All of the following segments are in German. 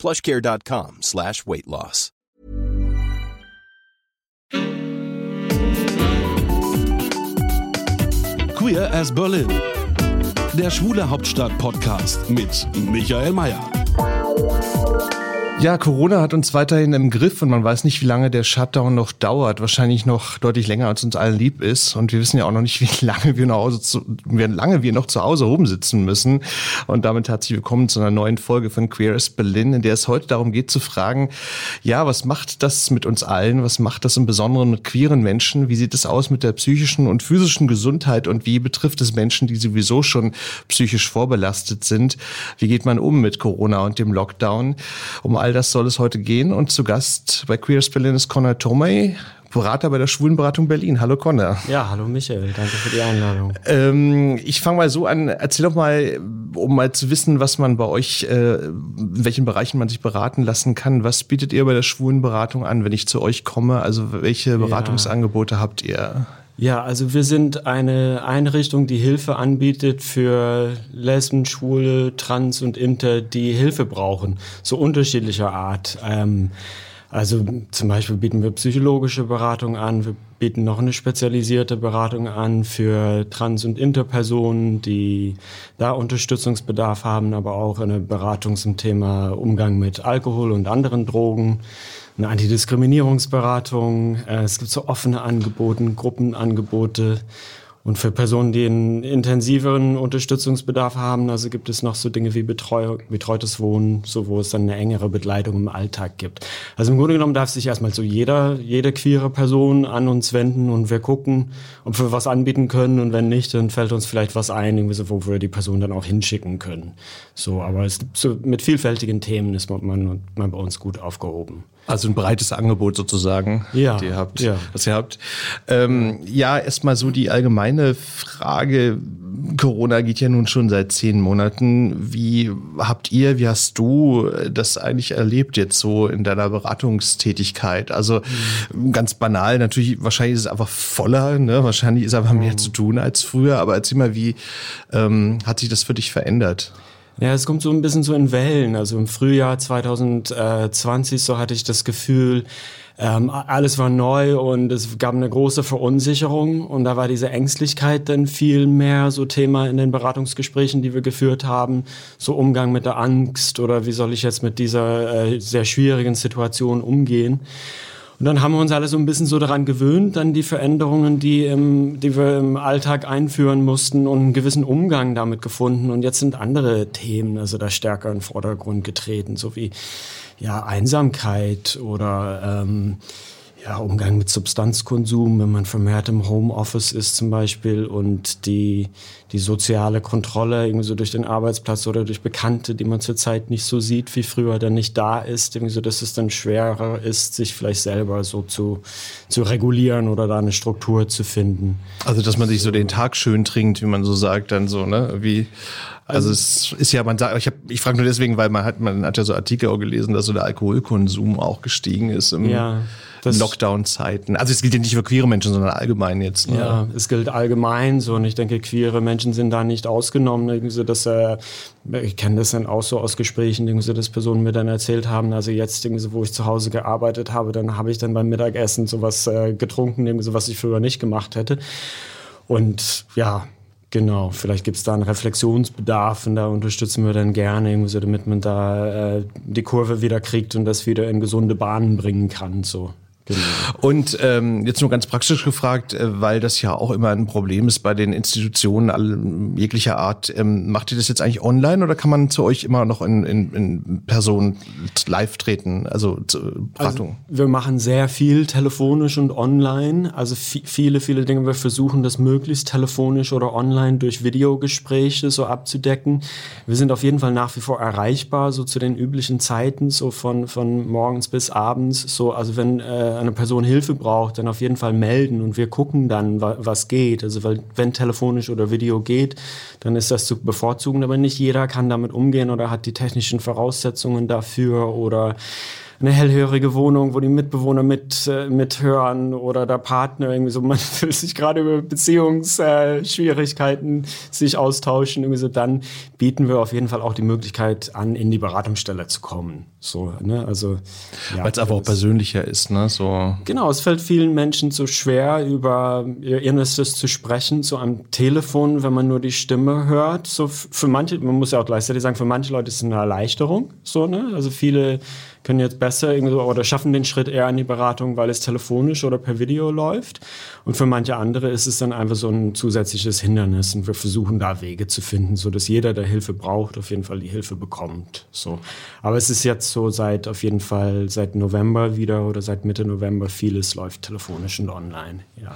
plushcare.com slash weight loss. Queer as Berlin. Der Schwule Hauptstadt Podcast mit Michael Mayer. Ja, Corona hat uns weiterhin im Griff und man weiß nicht, wie lange der Shutdown noch dauert. Wahrscheinlich noch deutlich länger, als uns allen lieb ist. Und wir wissen ja auch noch nicht, wie lange wir, noch zu, wie lange wir noch zu Hause rumsitzen müssen. Und damit herzlich willkommen zu einer neuen Folge von Queer as Berlin, in der es heute darum geht zu fragen, ja, was macht das mit uns allen? Was macht das im Besonderen mit queeren Menschen? Wie sieht es aus mit der psychischen und physischen Gesundheit? Und wie betrifft es Menschen, die sowieso schon psychisch vorbelastet sind? Wie geht man um mit Corona und dem Lockdown? Um all das soll es heute gehen. Und zu Gast bei Queers Berlin ist Conor Tomei, Berater bei der Schwulenberatung Berlin. Hallo Conor. Ja, hallo Michael, danke für die Einladung. Ähm, ich fange mal so an, erzähl doch mal, um mal zu wissen, was man bei euch, äh, in welchen Bereichen man sich beraten lassen kann. Was bietet ihr bei der Schwulenberatung an, wenn ich zu euch komme? Also welche Beratungsangebote ja. habt ihr? Ja, also wir sind eine Einrichtung, die Hilfe anbietet für Lesben, Schwule, Trans und Inter, die Hilfe brauchen, so unterschiedlicher Art. Ähm, also zum Beispiel bieten wir psychologische Beratung an, wir bieten noch eine spezialisierte Beratung an für Trans- und Interpersonen, die da Unterstützungsbedarf haben, aber auch eine Beratung zum Thema Umgang mit Alkohol und anderen Drogen eine Antidiskriminierungsberatung. Äh, es gibt so offene Angebote, Gruppenangebote. Und für Personen, die einen intensiveren Unterstützungsbedarf haben, also gibt es noch so Dinge wie Betreu betreutes Wohnen, so wo es dann eine engere Begleitung im Alltag gibt. Also im Grunde genommen darf sich erstmal so jeder, jede queere Person an uns wenden und wir gucken, ob wir was anbieten können und wenn nicht, dann fällt uns vielleicht was ein, irgendwie so, wo wir die Person dann auch hinschicken können. So, aber es so mit vielfältigen Themen ist man, man bei uns gut aufgehoben. Also ein breites Angebot sozusagen, ja, die ihr habt, ja. was ihr habt. Ähm, ja, erstmal so die allgemeine Frage. Corona geht ja nun schon seit zehn Monaten. Wie habt ihr, wie hast du das eigentlich erlebt jetzt so in deiner Beratungstätigkeit? Also mhm. ganz banal, natürlich, wahrscheinlich ist es einfach voller, ne? wahrscheinlich ist einfach mehr mhm. zu tun als früher. Aber erzähl mal, wie ähm, hat sich das für dich verändert? Ja, es kommt so ein bisschen so in Wellen. Also im Frühjahr 2020, so hatte ich das Gefühl, ähm, alles war neu und es gab eine große Verunsicherung und da war diese Ängstlichkeit dann viel mehr so Thema in den Beratungsgesprächen, die wir geführt haben, so Umgang mit der Angst oder wie soll ich jetzt mit dieser äh, sehr schwierigen Situation umgehen. Und dann haben wir uns alle so ein bisschen so daran gewöhnt, dann die Veränderungen, die, im, die wir im Alltag einführen mussten und einen gewissen Umgang damit gefunden. Und jetzt sind andere Themen also da stärker in den Vordergrund getreten, so wie ja, Einsamkeit oder ähm, ja, Umgang mit Substanzkonsum, wenn man vermehrt im Homeoffice ist zum Beispiel und die, die soziale Kontrolle irgendwie so durch den Arbeitsplatz oder durch Bekannte, die man zurzeit nicht so sieht wie früher, dann nicht da ist, irgendwie so, dass es dann schwerer ist, sich vielleicht selber so zu, zu regulieren oder da eine Struktur zu finden. Also, dass man sich so den Tag schön trinkt, wie man so sagt, dann so, ne, wie, also es ist ja, man sagt, ich, hab, ich frage nur deswegen, weil man hat, man hat ja so Artikel auch gelesen, dass so der Alkoholkonsum auch gestiegen ist im, ja. Lockdown-Zeiten. Also es gilt ja nicht für queere Menschen, sondern allgemein jetzt. Ne? Ja, es gilt allgemein so und ich denke, queere Menschen sind da nicht ausgenommen. Irgendwie dass, äh, ich kenne das dann auch so aus Gesprächen, irgendwie dass Personen mir dann erzählt haben, also jetzt, irgendwie wo ich zu Hause gearbeitet habe, dann habe ich dann beim Mittagessen sowas äh, getrunken, irgendwie so, was ich früher nicht gemacht hätte. Und ja, Genau, vielleicht gibt es da einen Reflexionsbedarf und da unterstützen wir dann gerne, irgendwie so, damit man da äh, die Kurve wieder kriegt und das wieder in gesunde Bahnen bringen kann. So. Genau. Und ähm, jetzt nur ganz praktisch gefragt, äh, weil das ja auch immer ein Problem ist bei den Institutionen jeglicher Art. Ähm, macht ihr das jetzt eigentlich online oder kann man zu euch immer noch in, in, in Person live treten? Also, also wir machen sehr viel telefonisch und online. Also viele, viele Dinge. Wir versuchen das möglichst telefonisch oder online durch Videogespräche so abzudecken. Wir sind auf jeden Fall nach wie vor erreichbar, so zu den üblichen Zeiten, so von, von morgens bis abends. So, also wenn äh, eine Person Hilfe braucht, dann auf jeden Fall melden und wir gucken dann, was geht. Also wenn telefonisch oder Video geht, dann ist das zu bevorzugen, aber nicht jeder kann damit umgehen oder hat die technischen Voraussetzungen dafür oder eine hellhörige Wohnung, wo die Mitbewohner mit, äh, mithören oder der Partner irgendwie so, man will sich gerade über Beziehungsschwierigkeiten sich austauschen, irgendwie so, dann bieten wir auf jeden Fall auch die Möglichkeit an, in die Beratungsstelle zu kommen. So, ne, also. Ja, Weil es einfach auch persönlicher ist, ne, so. Genau, es fällt vielen Menschen so schwer, über ihr Innerstes zu sprechen, so am Telefon, wenn man nur die Stimme hört. So für manche, man muss ja auch gleichzeitig sagen, für manche Leute ist es eine Erleichterung, so, ne, also viele können jetzt besser irgendwie so, oder schaffen den Schritt eher in die Beratung, weil es telefonisch oder per Video läuft. Und für manche andere ist es dann einfach so ein zusätzliches Hindernis. Und wir versuchen da Wege zu finden, so dass jeder, der Hilfe braucht, auf jeden Fall die Hilfe bekommt. So. Aber es ist jetzt so seit auf jeden Fall seit November wieder oder seit Mitte November vieles läuft telefonisch und online. Ja.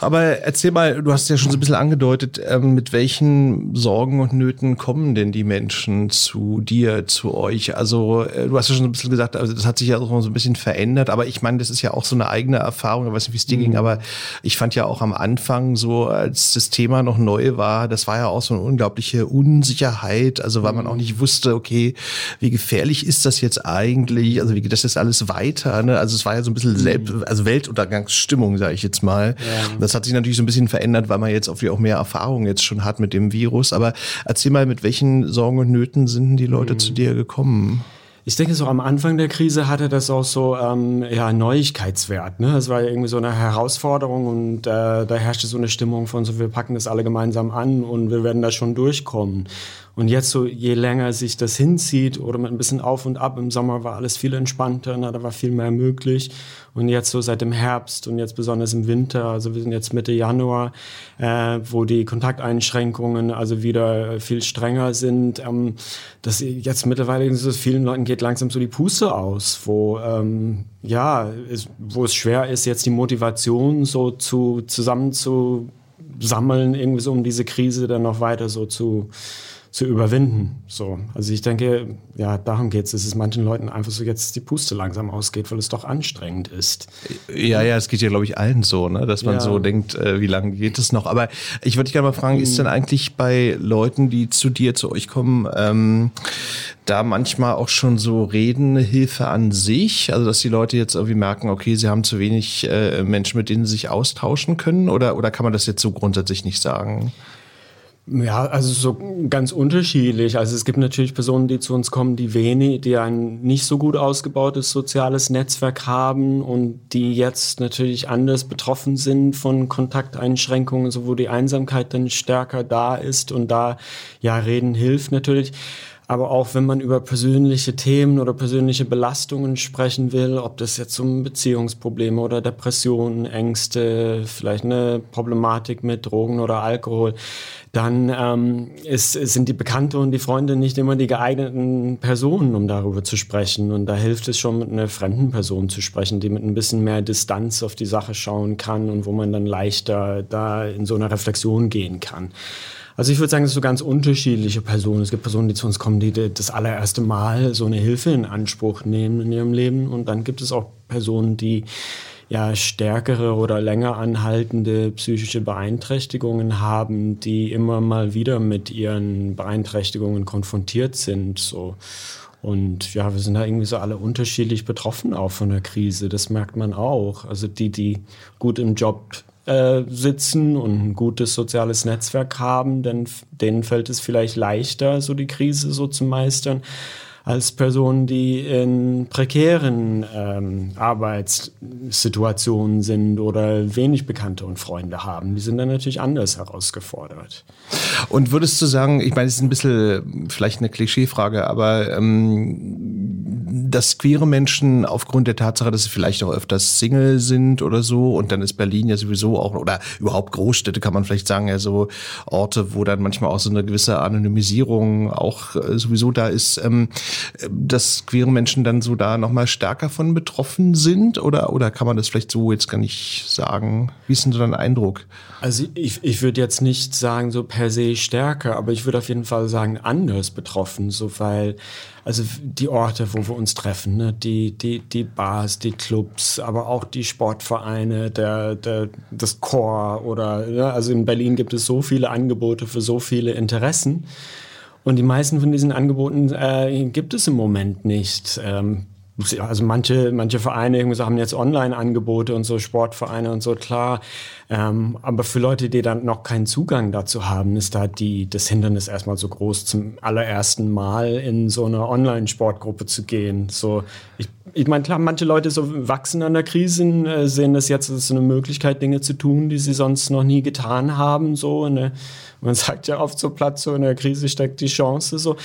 Aber erzähl mal, du hast ja schon so ein bisschen angedeutet, ähm, mit welchen Sorgen und Nöten kommen denn die Menschen zu dir, zu euch? Also äh, du hast ja schon so ein bisschen gesagt, also das hat sich ja auch so ein bisschen verändert, aber ich meine, das ist ja auch so eine eigene Erfahrung, ich weiß nicht, wie es dir mhm. ging, aber ich fand ja auch am Anfang so, als das Thema noch neu war, das war ja auch so eine unglaubliche Unsicherheit, also weil man auch nicht wusste, okay, wie gefährlich ist das jetzt eigentlich, also wie geht das jetzt alles weiter, ne? also es war ja so ein bisschen Selbst, mhm. also Weltuntergangsstimmung, sage ich jetzt mal. Ja. Das hat sich natürlich so ein bisschen verändert, weil man jetzt auch mehr Erfahrung jetzt schon hat mit dem Virus, aber erzähl mal, mit welchen Sorgen und Nöten sind die Leute mhm. zu dir gekommen? Ich denke, so am Anfang der Krise hatte das auch so ähm, ja, Neuigkeitswert. Ne? Es war irgendwie so eine Herausforderung und äh, da herrschte so eine Stimmung von so, wir packen das alle gemeinsam an und wir werden da schon durchkommen. Und jetzt so, je länger sich das hinzieht oder mit ein bisschen auf und ab, im Sommer war alles viel entspannter, na, da war viel mehr möglich. Und jetzt so seit dem Herbst und jetzt besonders im Winter, also wir sind jetzt Mitte Januar, äh, wo die Kontakteinschränkungen also wieder viel strenger sind, ähm, dass jetzt mittlerweile so vielen Leuten geht langsam so die Puste aus, wo ähm, ja, es, wo es schwer ist, jetzt die Motivation so zu zusammen zu sammeln, irgendwie so um diese Krise dann noch weiter so zu zu überwinden. So, also ich denke, ja, darum geht es, dass es manchen Leuten einfach so jetzt die Puste langsam ausgeht, weil es doch anstrengend ist. Ja, ja, es geht ja, glaube ich, allen so, ne? dass man ja. so denkt, äh, wie lange geht es noch? Aber ich würde dich gerne mal fragen, ist denn eigentlich bei Leuten, die zu dir, zu euch kommen, ähm, da manchmal auch schon so redende Hilfe an sich? Also, dass die Leute jetzt irgendwie merken, okay, sie haben zu wenig äh, Menschen, mit denen sie sich austauschen können? Oder, oder kann man das jetzt so grundsätzlich nicht sagen? Ja, also so ganz unterschiedlich. Also es gibt natürlich Personen, die zu uns kommen, die wenig, die ein nicht so gut ausgebautes soziales Netzwerk haben und die jetzt natürlich anders betroffen sind von Kontakteinschränkungen, so wo die Einsamkeit dann stärker da ist und da ja reden hilft natürlich. Aber auch wenn man über persönliche Themen oder persönliche Belastungen sprechen will, ob das jetzt um Beziehungsprobleme oder Depressionen, Ängste, vielleicht eine Problematik mit Drogen oder Alkohol, dann ähm, ist, sind die Bekannte und die Freunde nicht immer die geeigneten Personen, um darüber zu sprechen. Und da hilft es schon, mit einer fremden Person zu sprechen, die mit ein bisschen mehr Distanz auf die Sache schauen kann und wo man dann leichter da in so eine Reflexion gehen kann. Also ich würde sagen, es sind so ganz unterschiedliche Personen. Es gibt Personen, die zu uns kommen, die das allererste Mal so eine Hilfe in Anspruch nehmen in ihrem Leben. Und dann gibt es auch Personen, die ja stärkere oder länger anhaltende psychische Beeinträchtigungen haben, die immer mal wieder mit ihren Beeinträchtigungen konfrontiert sind. So. Und ja, wir sind da irgendwie so alle unterschiedlich betroffen auch von der Krise. Das merkt man auch. Also die, die gut im Job äh, sitzen und ein gutes soziales Netzwerk haben, denn denen fällt es vielleicht leichter, so die Krise so zu meistern als Personen, die in prekären ähm, Arbeitssituationen sind oder wenig Bekannte und Freunde haben. Die sind dann natürlich anders herausgefordert. Und würdest du sagen, ich meine, es ist ein bisschen vielleicht eine Klischeefrage, aber ähm, dass queere Menschen aufgrund der Tatsache, dass sie vielleicht auch öfters Single sind oder so, und dann ist Berlin ja sowieso auch, oder überhaupt Großstädte kann man vielleicht sagen, ja so Orte, wo dann manchmal auch so eine gewisse Anonymisierung auch äh, sowieso da ist, ähm, dass queere Menschen dann so da nochmal stärker von betroffen sind? Oder, oder kann man das vielleicht so jetzt gar nicht sagen? Wie ist denn so dein Eindruck? Also ich, ich würde jetzt nicht sagen so per se stärker, aber ich würde auf jeden Fall sagen anders betroffen, so weil also die Orte, wo wir uns treffen, ne? die, die, die Bars, die Clubs, aber auch die Sportvereine, der, der, das Chor oder, ja, also in Berlin gibt es so viele Angebote für so viele Interessen. Und die meisten von diesen Angeboten äh, gibt es im Moment nicht. Ähm, also manche, manche Vereine haben jetzt Online-Angebote und so, Sportvereine und so, klar. Ähm, aber für Leute, die dann noch keinen Zugang dazu haben, ist da die, das Hindernis erstmal so groß, zum allerersten Mal in so eine Online-Sportgruppe zu gehen. So, ich, ich meine, klar, manche Leute so wachsen an der Krise, äh, sehen das jetzt als eine Möglichkeit, Dinge zu tun, die sie sonst noch nie getan haben, so eine man sagt ja oft so Platz, so in der Krise steckt die Chance. So,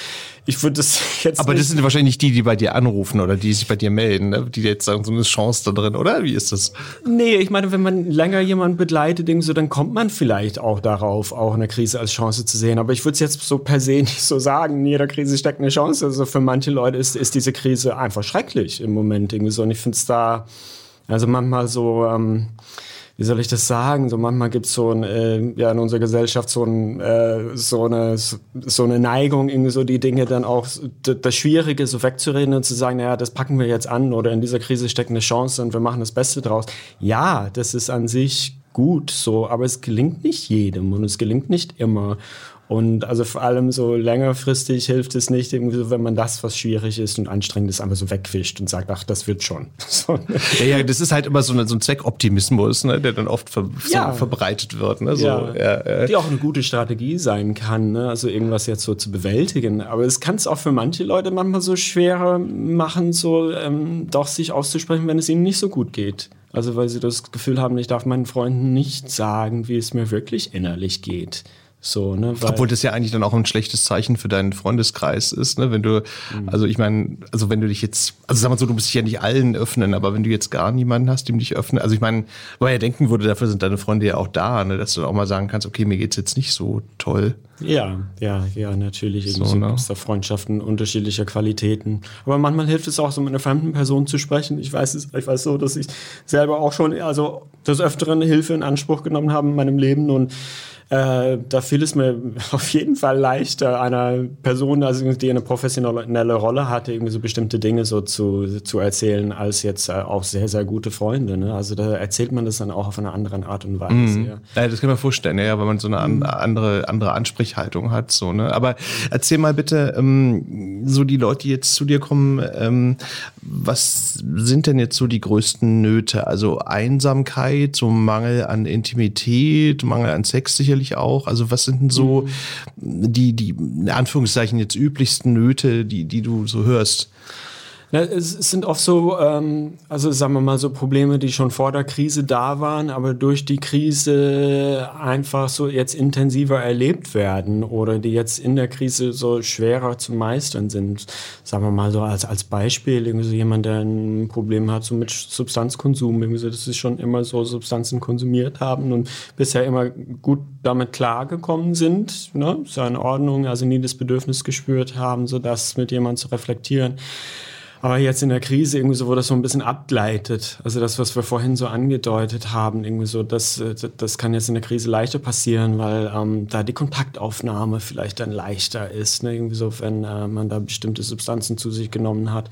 ich würde das jetzt. Aber das sind wahrscheinlich die, die bei dir anrufen oder die sich bei dir melden, ne? die jetzt sagen, so eine Chance da drin, oder? Wie ist das? Nee, ich meine, wenn man länger jemanden begleitet, so, dann kommt man vielleicht auch darauf, auch eine Krise als Chance zu sehen. Aber ich würde es jetzt so per se nicht so sagen. In jeder Krise steckt eine Chance. Also für manche Leute ist, ist diese Krise einfach schrecklich im Moment irgendwie so. Und ich finde es da, also manchmal so. Ähm, wie soll ich das sagen? So manchmal gibt es so ein, äh, ja in unserer Gesellschaft so, ein, äh, so eine so eine Neigung, irgendwie so die Dinge dann auch das Schwierige so wegzureden und zu sagen, naja, das packen wir jetzt an oder in dieser Krise steckt eine Chance und wir machen das Beste draus. Ja, das ist an sich gut so, aber es gelingt nicht jedem und es gelingt nicht immer. Und also vor allem so längerfristig hilft es nicht, irgendwie so, wenn man das, was schwierig ist und anstrengend ist, einfach so wegwischt und sagt, ach, das wird schon. So. Ja, ja, das ist halt immer so, eine, so ein Zweckoptimismus, ne, der dann oft ver ja. so verbreitet wird. Ne, so, ja. Ja, Die auch eine gute Strategie sein kann, ne? also irgendwas jetzt so zu bewältigen. Aber es kann es auch für manche Leute manchmal so schwerer machen, so ähm, doch sich auszusprechen, wenn es ihnen nicht so gut geht. Also weil sie das Gefühl haben, ich darf meinen Freunden nicht sagen, wie es mir wirklich innerlich geht. So, ne, Obwohl das ja eigentlich dann auch ein schlechtes Zeichen für deinen Freundeskreis ist, ne? Wenn du, mhm. also ich meine, also wenn du dich jetzt, also sag mal so, du musst dich ja nicht allen öffnen, aber wenn du jetzt gar niemanden hast, dem dich öffnen, also ich meine, weil ja denken würde, dafür sind deine Freunde ja auch da, ne? Dass du auch mal sagen kannst, okay, mir geht's jetzt nicht so toll. Ja, ja, ja, natürlich. So, so ne? gibt da Freundschaften unterschiedlicher Qualitäten. Aber manchmal hilft es auch, so mit einer fremden Person zu sprechen. Ich weiß es, ich weiß so, dass ich selber auch schon, also des Öfteren Hilfe in Anspruch genommen habe in meinem Leben und äh, da fiel es mir auf jeden Fall leichter, einer Person, also die eine professionelle Rolle hatte, irgendwie so bestimmte Dinge so zu, zu erzählen, als jetzt äh, auch sehr, sehr gute Freunde. Ne? Also da erzählt man das dann auch auf eine andere Art und Weise. Mhm. Ja. ja. das kann man vorstellen, ja, weil man so eine an, mhm. andere, andere Ansprechhaltung hat. So, ne? Aber erzähl mal bitte, ähm, so die Leute, die jetzt zu dir kommen, ähm, was sind denn jetzt so die größten Nöte? Also Einsamkeit, so Mangel an Intimität, Mangel an Sex sicherlich auch. Also was sind denn so mhm. die, die in Anführungszeichen jetzt üblichsten Nöte, die, die du so hörst? Ja, es sind oft so, ähm, also sagen wir mal so Probleme, die schon vor der Krise da waren, aber durch die Krise einfach so jetzt intensiver erlebt werden oder die jetzt in der Krise so schwerer zu meistern sind. Sagen wir mal so als, als Beispiel, irgendwie so jemand, der ein Problem hat so mit Substanzkonsum, irgendwie so, dass sie schon immer so Substanzen konsumiert haben und bisher immer gut damit klargekommen sind, ne? ja in Ordnung, also nie das Bedürfnis gespürt haben, so das mit jemandem zu reflektieren. Aber jetzt in der Krise irgendwie so, wo das so ein bisschen abgleitet, also das, was wir vorhin so angedeutet haben, irgendwie so, das, das kann jetzt in der Krise leichter passieren, weil ähm, da die Kontaktaufnahme vielleicht dann leichter ist, ne? irgendwie so, wenn äh, man da bestimmte Substanzen zu sich genommen hat.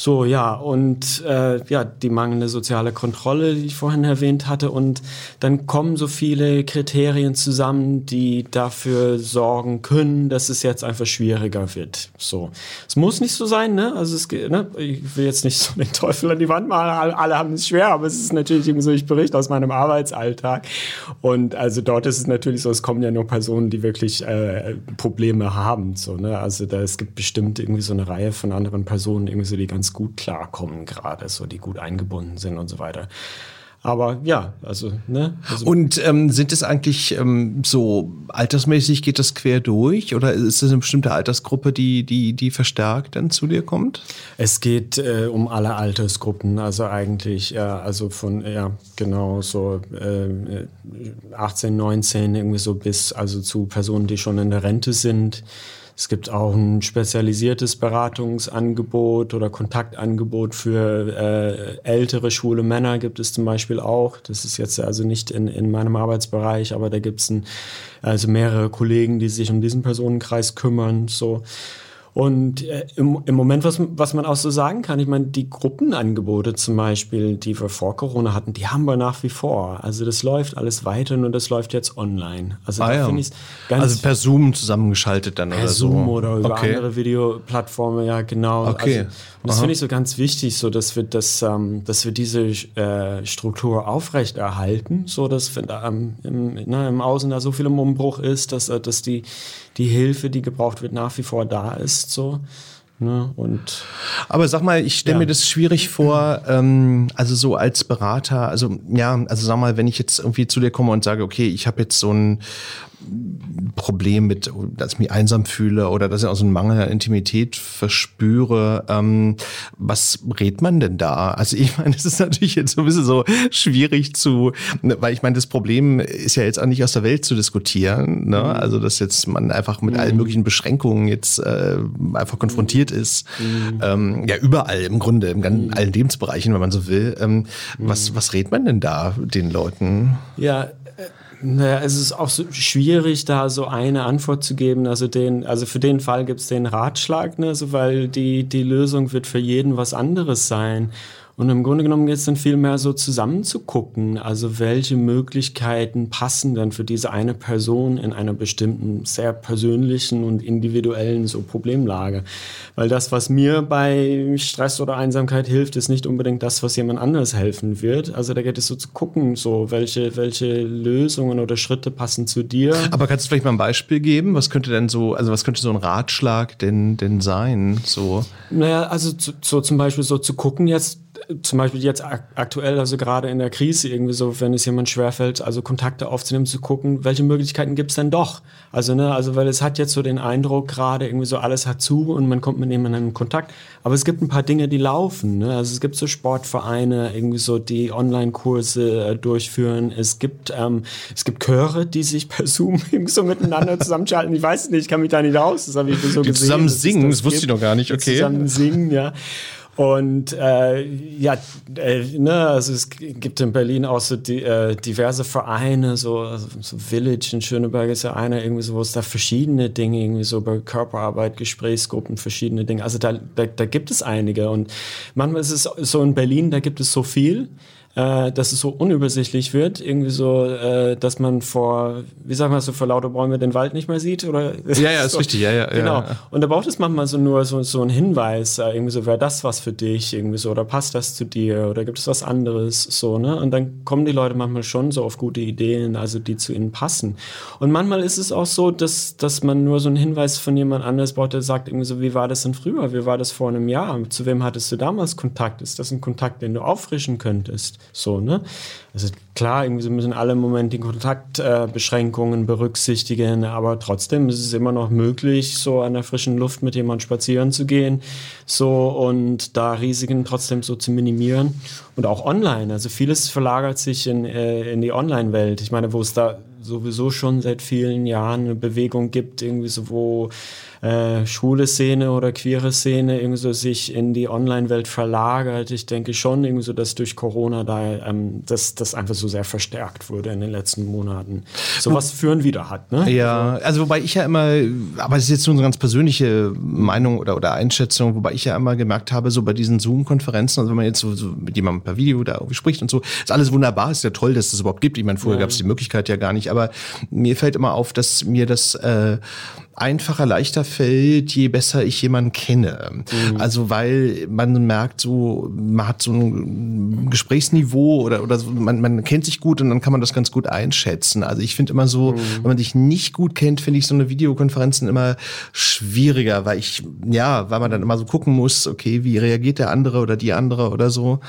So, ja, und äh, ja, die mangelnde soziale Kontrolle, die ich vorhin erwähnt hatte. Und dann kommen so viele Kriterien zusammen, die dafür sorgen können, dass es jetzt einfach schwieriger wird. So. Es muss nicht so sein, ne? Also es ne? ich will jetzt nicht so den Teufel an die Wand machen, alle haben es schwer, aber es ist natürlich irgendwie so, ich berichte aus meinem Arbeitsalltag. Und also dort ist es natürlich so, es kommen ja nur Personen, die wirklich äh, Probleme haben. So, ne? Also da, es gibt bestimmt irgendwie so eine Reihe von anderen Personen, irgendwie so die ganz gut klarkommen gerade, so die gut eingebunden sind und so weiter. Aber ja, also, ne? Also Und ähm, sind es eigentlich ähm, so altersmäßig geht das quer durch oder ist es eine bestimmte Altersgruppe, die, die, die verstärkt dann zu dir kommt? Es geht äh, um alle Altersgruppen, also eigentlich, ja, also von, ja, genau, so äh, 18, 19, irgendwie so bis, also zu Personen, die schon in der Rente sind. Es gibt auch ein spezialisiertes Beratungsangebot oder Kontaktangebot für äh, ältere schwule Männer gibt es zum Beispiel auch. Das ist jetzt also nicht in, in meinem Arbeitsbereich, aber da gibt es also mehrere Kollegen, die sich um diesen Personenkreis kümmern. So. Und äh, im, im Moment, was, was man auch so sagen kann, ich meine, die Gruppenangebote zum Beispiel, die wir vor Corona hatten, die haben wir nach wie vor. Also das läuft alles weiter und das läuft jetzt online. Also Ah, da ja. finde ich ganz Also per Zoom zusammengeschaltet dann per oder so. Zoom oder über okay. andere Videoplattformen, ja genau. Okay. Also, und das finde ich so ganz wichtig, so dass wir das, ähm, dass wir diese äh, Struktur aufrechterhalten, so dass wenn da ähm, im, ne, im Außen da so viel im Umbruch ist, dass, äh, dass die, die Hilfe, die gebraucht wird, nach wie vor da ist, so. Ne? Und Aber sag mal, ich stelle Ja. mir das schwierig vor, ähm, also so als Berater, also ja, also sag mal, wenn ich jetzt irgendwie zu dir komme und sage, okay, ich habe jetzt so ein Problem mit, dass ich mich einsam fühle oder dass ich auch so einen Mangel an Intimität verspüre, ähm, was rät man denn da? Also ich meine, es ist natürlich jetzt so ein bisschen so schwierig zu, ne, weil ich meine, das Problem ist ja jetzt auch nicht aus der Welt zu diskutieren, ne? also dass jetzt man einfach mit allen möglichen Beschränkungen jetzt äh, einfach konfrontiert ist, ähm, ja überall im Grunde, in ganz, allen Lebensbereichen, wenn man so will. Ähm, was, was rät man denn da den Leuten? Ja, naja, es ist auch so schwierig, da so eine Antwort zu geben. Also den, also für den Fall gibt es den Ratschlag, ne, so, weil die, die Lösung wird für jeden was anderes sein. Und im Grunde genommen geht es dann viel mehr so zusammen zu gucken, also welche Möglichkeiten passen dann für diese eine Person in einer bestimmten, sehr persönlichen und individuellen so Problemlage. Weil das, was mir bei Stress oder Einsamkeit hilft, ist nicht unbedingt das, was jemand anderes helfen wird. Also da geht es so zu gucken, so welche, welche Lösungen oder Schritte passen zu dir. Aber kannst du vielleicht mal ein Beispiel geben? Was könnte denn so, also was könnte so ein Ratschlag denn, denn sein? So. Naja, also zu, so zum Beispiel so zu gucken jetzt, zum Beispiel jetzt ak aktuell, also gerade in der Krise irgendwie so, wenn es jemand schwerfällt, also Kontakte aufzunehmen, zu gucken, welche Möglichkeiten gibt's denn doch? Also, ne, also weil es hat jetzt so den Eindruck, gerade irgendwie so alles hat zu und man kommt mit jemandem in Kontakt. Aber es gibt ein paar Dinge, die laufen. Ne? Also es gibt so Sportvereine, irgendwie so, die Online-Kurse äh, durchführen. Es gibt, ähm, es gibt Chöre, die sich per Zoom irgendwie so miteinander zusammenschalten. Ich weiß nicht, ich kann mich da nicht aus. Das habe ich so Die gesehen. zusammen dass es singen, das wusste ich noch gar nicht, okay. Zusammen singen, ja. Und äh, ja, äh, ne, also es gibt in Berlin auch so die, äh, diverse Vereine, so, so Village in Schöneberg ist ja einer, irgendwie so, wo es da verschiedene Dinge, irgendwie so bei Körperarbeit, Gesprächsgruppen, verschiedene Dinge. Also da, da, da gibt es einige. Und manchmal ist es so in Berlin, da gibt es so viel äh, dass es so unübersichtlich wird, irgendwie so, äh, dass man vor, wie sagen wir so, vor lauter Bäume den Wald nicht mehr sieht, oder? Ja, ja, ist so. richtig, ja, ja, Genau. ja. Und da braucht es manchmal so nur so, so einen Hinweis, äh, irgendwie so, wäre das was für dich, irgendwie so, oder passt das zu dir, oder gibt es was anderes, so, ne? Und dann kommen die Leute manchmal schon so auf gute Ideen, also die zu ihnen passen. Und manchmal ist es auch so, dass, dass man nur so einen Hinweis von jemand anderes braucht, der sagt irgendwie so, wie war das denn früher, wie war das vor einem Jahr, zu wem hattest du damals Kontakt, ist das ein Kontakt, den du auffrischen könntest, so, ne? Also klar, irgendwie müssen alle im Moment die Kontaktbeschränkungen äh, berücksichtigen, aber trotzdem ist es immer noch möglich, so an der frischen Luft mit jemandem spazieren zu gehen, so und da Risiken trotzdem so zu minimieren und auch online. Also vieles verlagert sich in, äh, in die Online-Welt. Ich meine, wo es da sowieso schon seit vielen Jahren eine Bewegung gibt, irgendwie so, wo äh, schwule Szene oder queere Szene irgendwie so sich in die Online-Welt verlagert. Ich denke schon irgendwie so, dass durch Corona da ähm, das, das einfach so sehr verstärkt wurde in den letzten Monaten. So was führen wieder hat, ne? Ja, also wobei ich ja immer, aber es ist jetzt nur eine ganz persönliche Meinung oder, oder Einschätzung, wobei ich ja immer gemerkt habe, so bei diesen Zoom-Konferenzen, also wenn man jetzt so, so mit jemandem per Video da irgendwie spricht und so, ist alles wunderbar, ist ja toll, dass es das überhaupt gibt. Ich meine, vorher Ja. gab es die Möglichkeit ja gar nicht, aber mir fällt immer auf, dass mir das äh, einfacher, leichter fällt, je besser ich jemanden kenne. Also weil man merkt, so man hat so ein Gesprächsniveau oder oder so, man, man kennt sich gut und dann kann man das ganz gut einschätzen. Also ich finde immer so, wenn man sich nicht gut kennt, finde ich so eine Videokonferenzen immer schwieriger, weil ich ja, weil man dann immer so gucken muss, okay, wie reagiert der andere oder die andere oder so.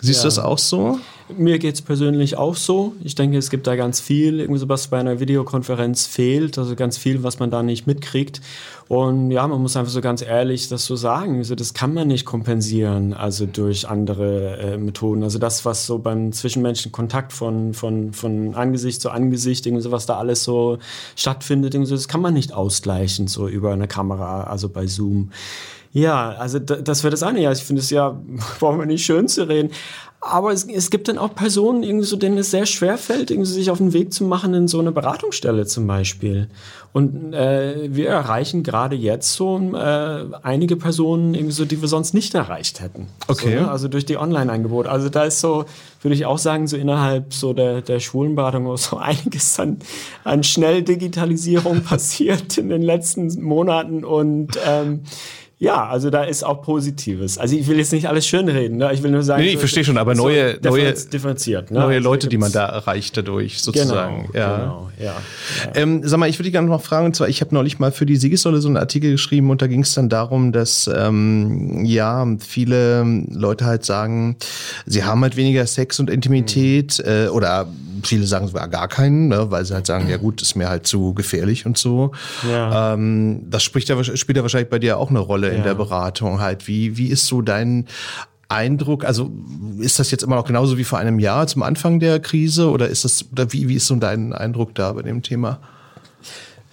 Siehst du Ja. das auch so? Mir geht es persönlich auch so. Ich denke, es gibt da ganz viel, irgendwie so was bei einer Videokonferenz fehlt, also ganz viel, was man da nicht mitkriegt. Und ja, man muss einfach so ganz ehrlich das so sagen. Also das kann man nicht kompensieren, also durch andere äh, Methoden. Also das, was so beim zwischenmenschlichen Kontakt von, von, von Angesicht zu Angesicht, irgendwie so was da alles so stattfindet, irgendwie so, das kann man nicht ausgleichen, so über eine Kamera, also bei Zoom. Ja, also das wäre das eine. Ja, ich finde es ja, brauchen wir nicht schön zu reden. Aber es, es gibt dann auch Personen, irgendwie so, denen es sehr schwer fällt, irgendwie sich auf den Weg zu machen in so eine Beratungsstelle zum Beispiel. Und äh, wir erreichen gerade jetzt so äh, einige Personen, irgendwie so, die wir sonst nicht erreicht hätten. Okay. So, ne? Also durch die Online-Angebote. Also da ist so, würde ich auch sagen, so innerhalb so der, der Schwulenberatung so einiges an, an Schnelldigitalisierung passiert in den letzten Monaten und ähm, ja, also da ist auch Positives. Also ich will jetzt nicht alles schönreden, ne? ich will nur sagen. Nee, ich verstehe schon, aber so neue, neue, differenziert, ne? neue also Leute, die man da erreicht dadurch sozusagen. Genau, ja. genau, ja. ja. Ähm, sag mal, ich würde dich gerne noch fragen, und zwar, ich habe neulich mal für die Siegessäule so einen Artikel geschrieben und da ging es dann darum, dass ähm, ja viele Leute halt sagen, sie haben halt weniger Sex und Intimität mhm. äh, oder viele sagen sogar gar keinen, ne, weil sie halt sagen, ja gut, ist mir halt zu gefährlich und so. Ja. Ähm, das spricht ja, spielt ja wahrscheinlich bei dir auch eine Rolle in der Beratung halt. Wie, wie ist so dein Eindruck? Also ist das jetzt immer noch genauso wie vor einem Jahr zum Anfang der Krise oder ist das, oder wie, wie ist so dein Eindruck da bei dem Thema?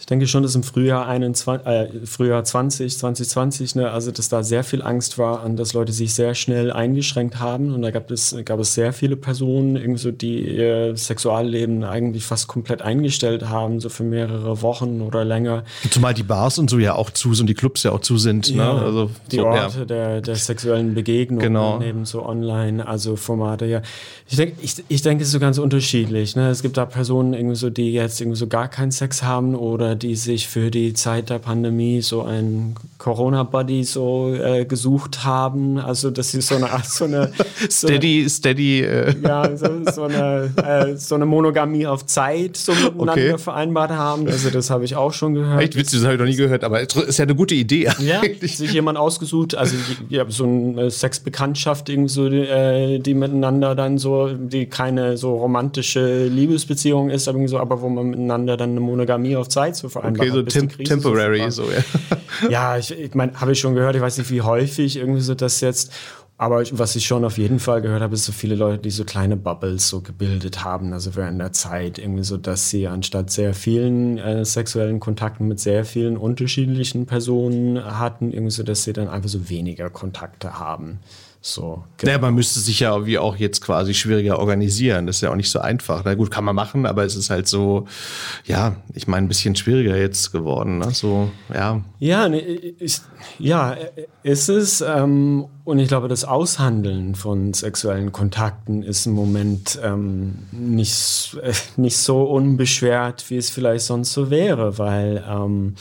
Ich denke schon, dass im Frühjahr, 21, äh, Frühjahr 20, 2020, ne, also dass da sehr viel Angst war und dass Leute sich sehr schnell eingeschränkt haben. Und da gab es, gab es sehr viele Personen, irgendwie so, die ihr Sexualleben eigentlich fast komplett eingestellt haben, so für mehrere Wochen oder länger. Zumal die Bars und so ja auch zu sind, die Clubs ja auch zu sind. Ne? Ja, ne? also, die so, Orte ja. der, der sexuellen Begegnung genau. neben so online, also Formate, ja. Ich denke, ich, ich denke, es ist so ganz unterschiedlich. Ne? Es gibt da Personen, irgendwie so, die jetzt irgendwie so gar keinen Sex haben oder die sich für die Zeit der Pandemie so ein Corona-Buddy so äh, gesucht haben. Also das ist so eine Art, so eine so steady, eine, steady. Äh. Ja, so, so, eine, äh, so eine Monogamie auf Zeit so miteinander okay. vereinbart haben. Also das habe ich auch schon gehört. Echt witzig, das habe ich noch nie gehört, aber ist ja eine gute Idee. Ja, sich jemand ausgesucht, also ja, so eine Sexbekanntschaft irgendwie so, die, äh, die miteinander dann so, die keine so romantische Liebesbeziehung ist, aber, so, aber wo man miteinander dann eine Monogamie auf Zeit so vereinbart okay, so tem temporary, so, ja. ja, ich, ich meine, habe ich schon gehört, ich weiß nicht, wie häufig irgendwie so das jetzt. Aber was ich schon auf jeden Fall gehört habe, ist so viele Leute, die so kleine Bubbles so gebildet haben, also während der Zeit irgendwie so, dass sie anstatt sehr vielen äh, sexuellen Kontakten mit sehr vielen unterschiedlichen Personen hatten, irgendwie so, dass sie dann einfach so weniger Kontakte haben. So, genau. Ja, man müsste sich ja wie auch jetzt quasi schwieriger organisieren. Das ist ja auch nicht so einfach. Na gut, kann man machen, aber es ist halt so, ja, ich meine, ein bisschen schwieriger jetzt geworden. Ne? So, ja. Ja, ne, ich, ja, ist es. Ähm, und ich glaube, das Aushandeln von sexuellen Kontakten ist im Moment ähm, nicht, äh, nicht so unbeschwert, wie es vielleicht sonst so wäre, weil ähm,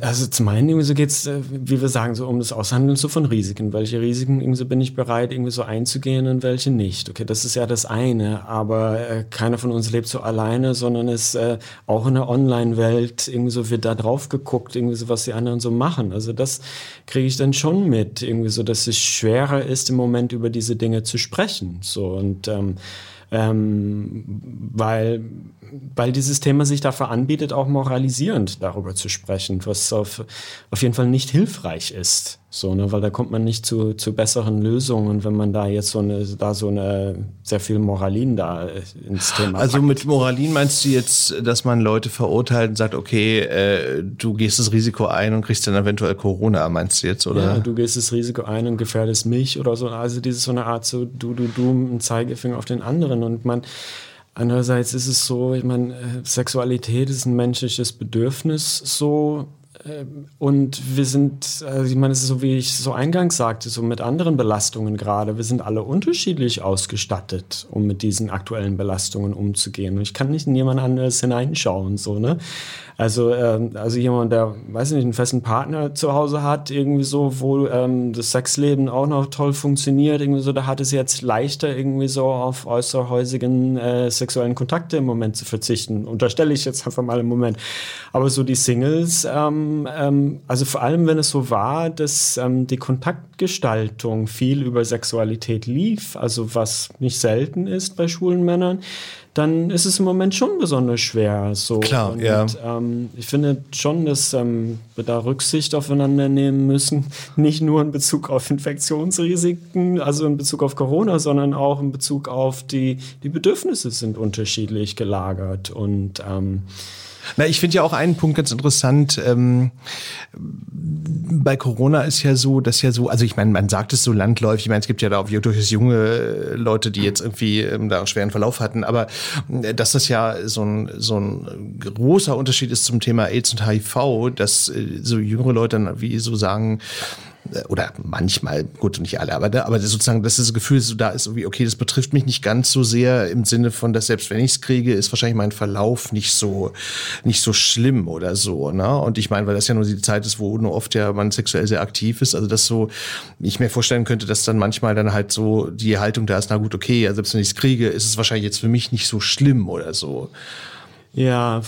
also zum einen irgendwie so geht's, äh, wie wir sagen, so um das Aushandeln so von Risiken. Welche Risiken irgendwie so bin ich bereit, irgendwie so einzugehen und welche nicht. Okay, das ist ja das eine, aber äh, keiner von uns lebt so alleine, sondern ist äh, auch in der Online-Welt irgendwie so wird da drauf geguckt, irgendwie so, was die anderen so machen. Also das kriege ich dann schon mit, irgendwie so, dass es schwerer ist, im Moment über diese Dinge zu sprechen. So und ähm, ähm, weil weil dieses Thema sich dafür anbietet, auch moralisierend darüber zu sprechen, was auf, auf jeden Fall nicht hilfreich ist. So, ne, weil da kommt man nicht zu, zu besseren Lösungen, wenn man da jetzt so eine, da so eine sehr viel Moralin da äh, ins Thema. Also packt. mit Moralin meinst du jetzt, dass man Leute verurteilt und sagt, okay, äh, du gehst das Risiko ein und kriegst dann eventuell Corona, meinst du jetzt, oder? Ja, du gehst das Risiko ein und gefährdest mich oder so. Also dieses so eine Art so du, du, du, ein Zeigefinger auf den anderen und man, Andererseits ist es so, ich meine, äh, Sexualität ist ein menschliches Bedürfnis so ähm, und wir sind, also ich meine, es ist so, wie ich so eingangs sagte, so mit anderen Belastungen gerade. Wir sind alle unterschiedlich ausgestattet, um mit diesen aktuellen Belastungen umzugehen. Und ich kann nicht in jemand anderes hineinschauen, so, ne? Also, ähm, also jemand, der, weiß ich nicht, einen festen Partner zu Hause hat, irgendwie so, wo ähm, das Sexleben auch noch toll funktioniert, irgendwie so, da hat es jetzt leichter, irgendwie so auf äußerhäusigen äh, sexuellen Kontakte im Moment zu verzichten. Unterstelle ich jetzt einfach mal im Moment. Aber so die Singles, ähm, ähm, ähm, also vor allem, wenn es so war, dass ähm, die Kontaktgestaltung viel über Sexualität lief, also was nicht selten ist bei schwulen Männern, dann ist es im Moment schon besonders schwer. So. Klar, und, ja. Ähm, ich finde schon, dass ähm, wir da Rücksicht aufeinander nehmen müssen. Nicht nur in Bezug auf Infektionsrisiken, also in Bezug auf Corona, sondern auch in Bezug auf die, die Bedürfnisse sind unterschiedlich gelagert. Und ähm, na, ich finde ja auch einen Punkt ganz interessant. Ähm, bei Corona ist ja so, dass ja so, also ich meine, man sagt es so landläufig, ich meine, es gibt ja da auch durchaus junge Leute, die jetzt irgendwie ähm, da einen schweren Verlauf hatten, aber äh, dass das ja so ein, so ein großer Unterschied ist zum Thema AIDS und HIV, dass äh, so jüngere Leute dann wie so sagen, äh, oder manchmal, gut, nicht alle, aber, aber sozusagen, dass das Gefühl so da ist, irgendwie, okay, das betrifft mich nicht ganz so sehr im Sinne von, dass selbst wenn ich es kriege, ist wahrscheinlich mein Verlauf nicht so, nicht so schlimm oder so, ne? Und ich meine, weil das ja nur die Zeit ist, wo nur oft ja man sexuell sehr aktiv ist, also das so, ich mir vorstellen könnte, dass dann manchmal dann halt so die Haltung da ist, na gut, okay, also selbst wenn ich es kriege, ist es wahrscheinlich jetzt für mich nicht so schlimm oder so. Ja,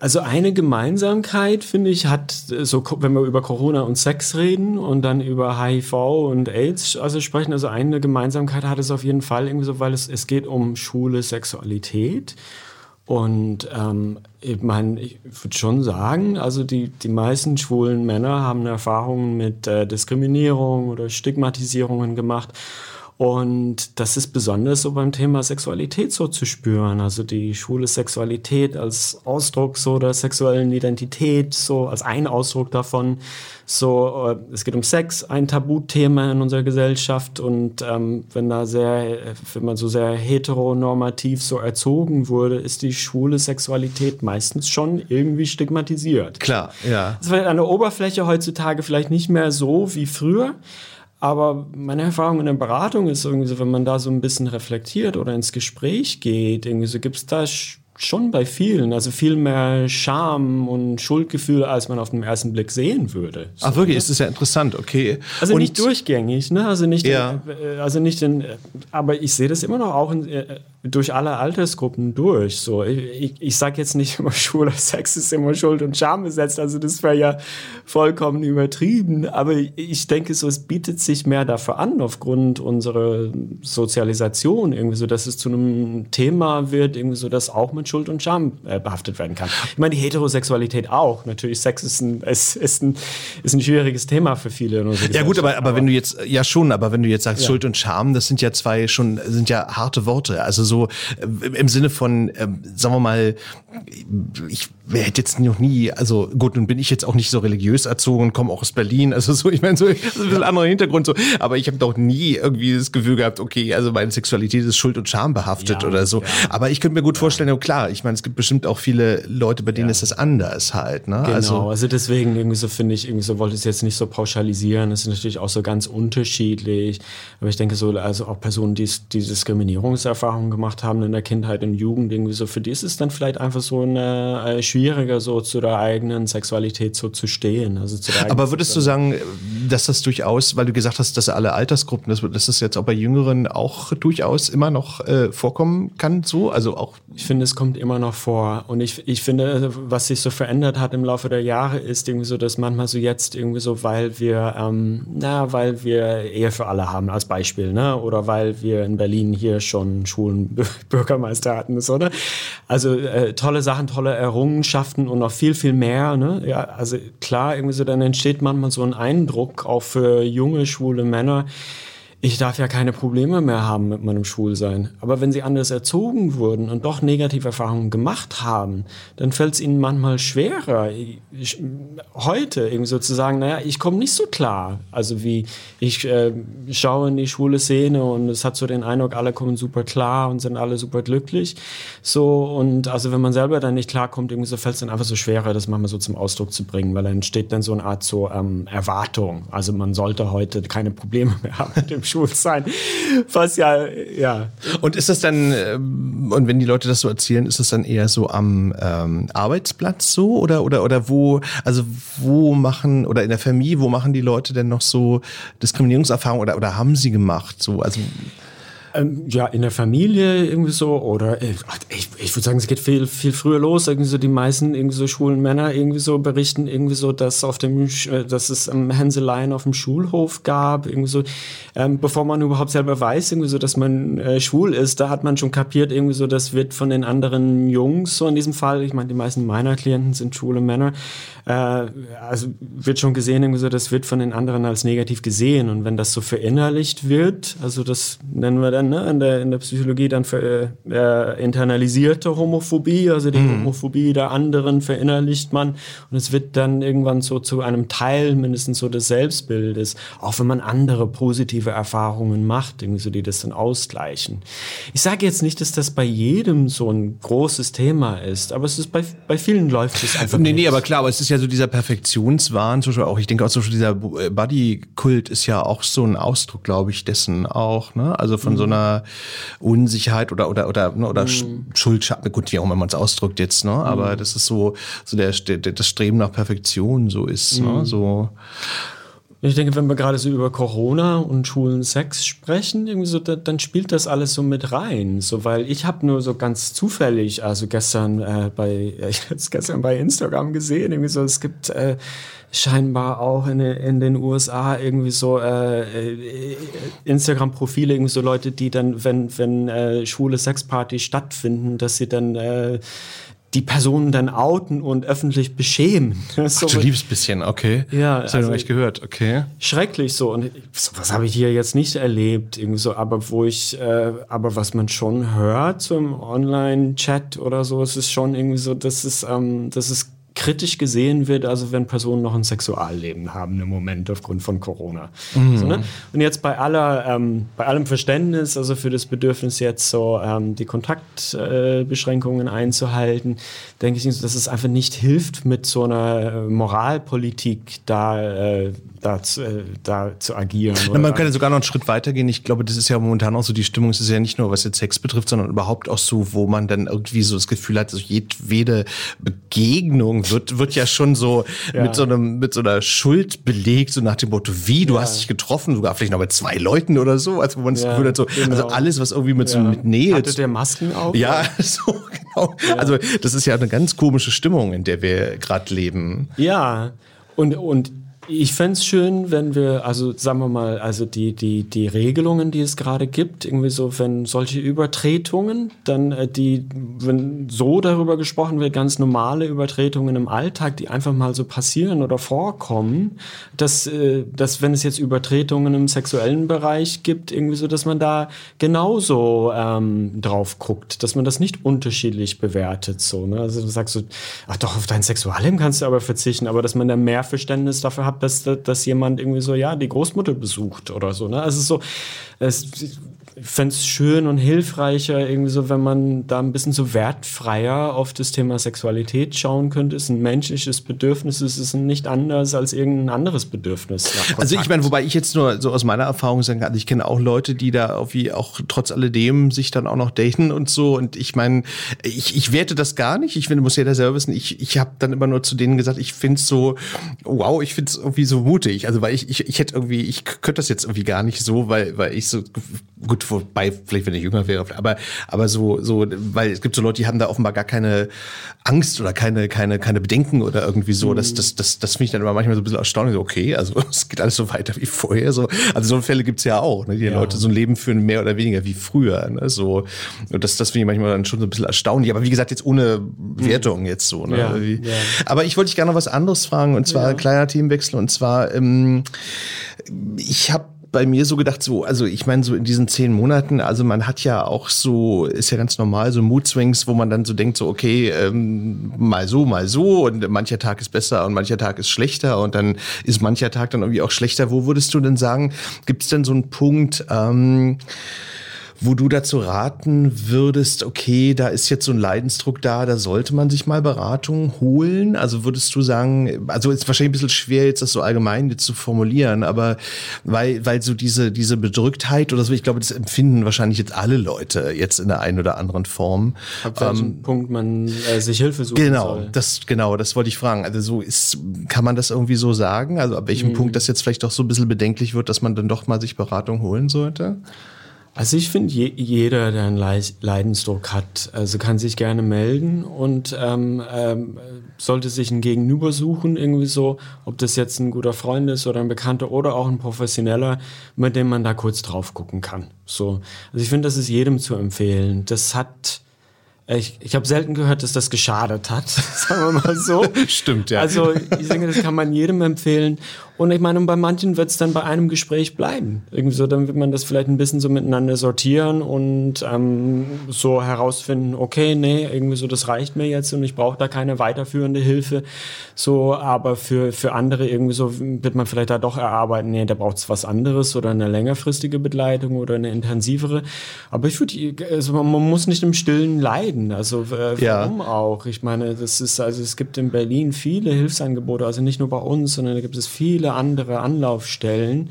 also eine Gemeinsamkeit, finde ich, hat so, wenn wir über Corona und Sex reden und dann über HIV und AIDS also sprechen, also eine Gemeinsamkeit hat es auf jeden Fall irgendwie so, weil es, es geht um schwule Sexualität. Und ähm, ich meine, ich würde schon sagen, also die, die meisten schwulen Männer haben Erfahrungen mit äh, Diskriminierung oder Stigmatisierungen gemacht. Und das ist besonders so beim Thema Sexualität so zu spüren. Also die schwule Sexualität als Ausdruck so der sexuellen Identität, so als ein Ausdruck davon. So, äh, es geht um Sex, ein Tabuthema in unserer Gesellschaft. Und ähm, wenn da sehr, wenn man so sehr heteronormativ so erzogen wurde, ist die schwule Sexualität meistens schon irgendwie stigmatisiert. Klar, ja. Das wird an der Oberfläche heutzutage vielleicht nicht mehr so wie früher. Aber meine Erfahrung in der Beratung ist irgendwie so, wenn man da so ein bisschen reflektiert oder ins Gespräch geht, irgendwie so gibt es da schon bei vielen, also viel mehr Scham und Schuldgefühl, als man auf den ersten Blick sehen würde. So, Ach wirklich, ne? ist das ja interessant, okay. Also und nicht durchgängig, ne? Also nicht, ja. in, äh, also nicht in, aber ich sehe das immer noch auch in, äh, durch alle Altersgruppen durch. So, ich, ich sage jetzt nicht immer, schwuler Sex ist immer Schuld und Scham besetzt, also das wäre ja vollkommen übertrieben. Aber ich denke so, es bietet sich mehr dafür an, aufgrund unserer Sozialisation, irgendwie so, dass es zu einem Thema wird, irgendwie so, dass auch mit Schuld und Scham äh, behaftet werden kann. Ich meine, die Heterosexualität auch. Natürlich, Sex ist ein, ist, ist ein, ist ein schwieriges Thema für viele. ja gut, aber, aber wenn du jetzt, ja schon, aber wenn du jetzt sagst, ja. Schuld und Scham, das sind ja zwei schon, sind ja harte Worte. Also so äh, im Sinne von, äh, sagen wir mal, ich hätte jetzt noch nie, also gut, nun bin ich jetzt auch nicht so religiös erzogen, komme auch aus Berlin, also so, ich meine, so ein bisschen anderer Hintergrund so, aber ich habe doch nie irgendwie das Gefühl gehabt, okay, also meine Sexualität ist Schuld und Scham behaftet ja, oder so. Ja. Aber ich könnte mir gut vorstellen, ja, klar, ich meine, es gibt bestimmt auch viele Leute, bei denen ja. ist das anders halt. Ne? Genau, also, also deswegen irgendwie so finde ich, irgendwie so wollte ich es jetzt nicht so pauschalisieren. Es ist natürlich auch so ganz unterschiedlich. Aber ich denke so, also auch Personen, die, die Diskriminierungserfahrungen gemacht haben in der Kindheit und Jugend, irgendwie so, für die ist es dann vielleicht einfach so eine, äh, schwieriger, so zu der eigenen Sexualität so zu stehen. Also zu Aber würdest du sagen, dass das durchaus, weil du gesagt hast, dass alle Altersgruppen, dass, dass das jetzt auch bei Jüngeren auch durchaus immer noch äh, vorkommen kann, so? Also auch. Ich finde, es kommt immer noch vor. Und ich, ich finde, was sich so verändert hat im Laufe der Jahre, ist irgendwie so, dass manchmal so jetzt irgendwie so, weil wir, ähm, na, weil wir Ehe für alle haben als Beispiel, ne? Oder weil wir in Berlin hier schon schwulen Bürgermeister hatten, oder? Also äh, tolle Sachen, tolle Errungenschaften und noch viel, viel mehr, ne? Ja, also klar, irgendwie so, dann entsteht manchmal so ein Eindruck, auch für junge, schwule Männer, ich darf ja keine Probleme mehr haben mit meinem Schwulsein. Aber wenn sie anders erzogen wurden und doch negative Erfahrungen gemacht haben, dann fällt es ihnen manchmal schwerer, ich, heute irgendwie sagen, naja, ich komme nicht so klar. Also wie ich äh, schaue in die schwule Szene und es hat so den Eindruck, alle kommen super klar und sind alle super glücklich. So und also wenn man selber dann nicht klarkommt, irgendwie so fällt es dann einfach so schwerer, das manchmal so zum Ausdruck zu bringen, weil dann entsteht dann so eine Art so ähm, Erwartung. Also man sollte heute keine Probleme mehr haben mit dem schwul sein. Was ja, ja. Und ist das dann, ähm, und wenn die Leute das so erzählen, ist das dann eher so am ähm, Arbeitsplatz so oder, oder, oder wo, also wo machen, oder in der Familie, wo machen die Leute denn noch so Diskriminierungserfahrungen oder, oder haben sie gemacht? So, also Ähm, ja, in der Familie irgendwie so oder äh, ich, ich würde sagen, es geht viel, viel früher los. Irgendwie so die meisten irgendwie so schwulen Männer irgendwie so berichten irgendwie so, dass auf dem, äh, dass es ähm, Hänseleien auf dem Schulhof gab, irgendwie so, ähm, bevor man überhaupt selber weiß, irgendwie so, dass man äh, schwul ist, da hat man schon kapiert, irgendwie so, das wird von den anderen Jungs so in diesem Fall, ich meine, die meisten meiner Klienten sind schwule Männer, äh, also wird schon gesehen, irgendwie so, das wird von den anderen als negativ gesehen und wenn das so verinnerlicht wird, also das nennen wir dann ne, in, der, in der Psychologie dann für äh, internalisierte Homophobie, also die mhm. Homophobie der anderen verinnerlicht man und es wird dann irgendwann so zu einem Teil mindestens so des Selbstbildes, auch wenn man andere positive Erfahrungen macht, irgendwie so, die das dann ausgleichen. Ich sage jetzt nicht, dass das bei jedem so ein großes Thema ist, aber es ist bei, bei vielen läuft es einfach. Nee, nicht. nee, aber klar, aber es ist ja so dieser Perfektionswahn, zum Beispiel auch, ich denke auch zum Beispiel dieser Buddy-Kult ist ja auch so ein Ausdruck, glaube ich, dessen auch, ne? Also von mhm. so einer Unsicherheit oder oder oder ne, oder mhm. Schuldschatten, gut, wie auch immer man es ausdrückt jetzt, ne? Aber mhm. das ist so so der, der das Streben nach Perfektion so ist, ne? Mhm. So ich denke, wenn wir gerade so über Corona und schwulen Sex sprechen, irgendwie so, da, dann spielt das alles so mit rein. So, weil ich habe nur so ganz zufällig, also gestern äh, bei, ich habe gestern bei Instagram gesehen, irgendwie so, es gibt äh, scheinbar auch in, in den USA irgendwie so äh, äh, Instagram-Profile, irgendwie so Leute, die dann, wenn, wenn äh, schwule Sexpartys stattfinden, dass sie dann äh, die Personen dann outen und öffentlich beschämen. so Ach, du liebst bisschen, okay. Ja, das also, habe ich gehört, okay. Schrecklich so und was habe ich hier jetzt nicht erlebt, irgendwie so, aber wo ich, äh, aber was man schon hört zum Online-Chat oder so, es ist schon irgendwie so, das ist, ähm, das ist kritisch gesehen wird, also wenn Personen noch ein Sexualleben haben im Moment aufgrund von Corona. Mhm. So, ne? Und jetzt bei aller, ähm, bei allem Verständnis, also für das Bedürfnis jetzt so ähm, die Kontaktbeschränkungen äh, einzuhalten, denke ich, dass es einfach nicht hilft, mit so einer äh, Moralpolitik da äh, da, zu, äh, da zu agieren. Ja, man kann ja sogar noch einen Schritt weitergehen. Ich glaube, das ist ja momentan auch so die Stimmung. Es ist ja nicht nur, was jetzt Sex betrifft, sondern überhaupt auch so, wo man dann irgendwie so das Gefühl hat, so jedwede Begegnung wird, wird ja schon so ja. mit so einem, mit so einer Schuld belegt, so nach dem Motto, wie, du ja. hast dich getroffen, sogar vielleicht noch mit zwei Leuten oder so, also wo man das Gefühl hat, so, also genau. also alles, was irgendwie mit so mit Nähe. Hatte der Masken auch? Ja, so, genau. Also, das ist ja eine ganz komische Stimmung, in der wir gerade leben. Ja. Und, und ich fände es schön, wenn wir, also sagen wir mal, also die, die, die Regelungen, die es gerade gibt, irgendwie so, wenn solche Übertretungen, dann äh, die, wenn so darüber gesprochen wird, ganz normale Übertretungen im Alltag, die einfach mal so passieren oder vorkommen, dass, äh, dass wenn es jetzt Übertretungen im sexuellen Bereich gibt, irgendwie so, dass man da genauso ähm, drauf guckt, dass man das nicht unterschiedlich bewertet, so, ne? Also du sagst so, ach doch, auf dein Sexualleben kannst du aber verzichten, aber dass man da mehr Verständnis dafür hat, dass, dass jemand irgendwie so, ja, die Großmutter besucht oder so. Ne? Also so, es, ich fände es schön und hilfreicher, irgendwie so, wenn man da ein bisschen so wertfreier auf das Thema Sexualität schauen könnte. Es ist ein menschliches Bedürfnis, es ist nicht anders als irgendein anderes Bedürfnis. Also ich meine, wobei ich jetzt nur so aus meiner Erfahrung sagen kann, ich kenne auch Leute, die da irgendwie auch trotz alledem sich dann auch noch daten und so. Und ich meine, ich, ich werte das gar nicht. Ich finde, muss jeder selber wissen. Ich, ich habe dann immer nur zu denen gesagt, ich finde es so, wow, ich finde es irgendwie so mutig. Also weil ich, ich, ich hätte irgendwie, ich könnte das jetzt irgendwie gar nicht so, weil, weil ich so gut wobei, vielleicht wenn ich jünger wäre, aber, aber so, so, weil es gibt so Leute, die haben da offenbar gar keine Angst oder keine, keine, keine Bedenken oder irgendwie so. Mhm. Das, das, das, das finde ich dann immer manchmal so ein bisschen erstaunlich. So, okay, also es geht alles so weiter wie vorher. So. Also so Fälle gibt's ja auch, ne? Die ja. Leute so ein Leben führen, mehr oder weniger wie früher. Ne? So, und das, das finde ich manchmal dann schon so ein bisschen erstaunlich. Aber wie gesagt, jetzt ohne mhm. Wertung jetzt so. Ne? Ja, ja. Aber ich wollte dich gerne noch was anderes fragen, und zwar ja. kleiner Themenwechsel. Und zwar, ähm, ich habe bei mir so gedacht, so, also ich meine, so in diesen zehn Monaten, also man hat ja auch so, ist ja ganz normal, so Mood-Swings, wo man dann so denkt, so, okay, ähm, mal so, mal so und mancher Tag ist besser und mancher Tag ist schlechter und dann ist mancher Tag dann irgendwie auch schlechter. Wo würdest du denn sagen, gibt es denn so einen Punkt, ähm, wo du dazu raten würdest, okay, da ist jetzt so ein Leidensdruck da, da sollte man sich mal Beratung holen? Also würdest du sagen, also ist wahrscheinlich ein bisschen schwer, jetzt das so allgemein jetzt zu formulieren, aber weil, weil so diese, diese Bedrücktheit oder so, ich glaube, das empfinden wahrscheinlich jetzt alle Leute jetzt in der einen oder anderen Form. Ab welchem ähm, Punkt man äh, sich Hilfe suchen genau, soll. Das, genau, das wollte ich fragen. Also so ist, kann man das irgendwie so sagen? Also ab welchem mhm. Punkt das jetzt vielleicht doch so ein bisschen bedenklich wird, dass man dann doch mal sich Beratung holen sollte? Also ich finde, je, jeder, der einen Leidensdruck hat, also kann sich gerne melden und ähm, ähm, sollte sich ein Gegenüber suchen, irgendwie so, ob das jetzt ein guter Freund ist oder ein Bekannter oder auch ein Professioneller, mit dem man da kurz drauf gucken kann. So, also ich finde, das ist jedem zu empfehlen. Das hat ich, ich habe selten gehört, dass das geschadet hat, sagen wir mal so. Stimmt, ja. Also ich denke, das kann man jedem empfehlen. Und ich meine, bei manchen wird es dann bei einem Gespräch bleiben. Irgendwie so, dann wird man das vielleicht ein bisschen so miteinander sortieren und ähm, so herausfinden, okay, nee, irgendwie so, das reicht mir jetzt und ich brauche da keine weiterführende Hilfe. So, aber für, für andere irgendwie so wird man vielleicht da doch erarbeiten, nee, da braucht es was anderes oder eine längerfristige Begleitung oder eine intensivere. Aber ich würde, also man muss nicht im Stillen leiden. Also äh, warum ja. auch? Ich meine, das ist, also es gibt in Berlin viele Hilfsangebote, also nicht nur bei uns, sondern da gibt es viele andere Anlaufstellen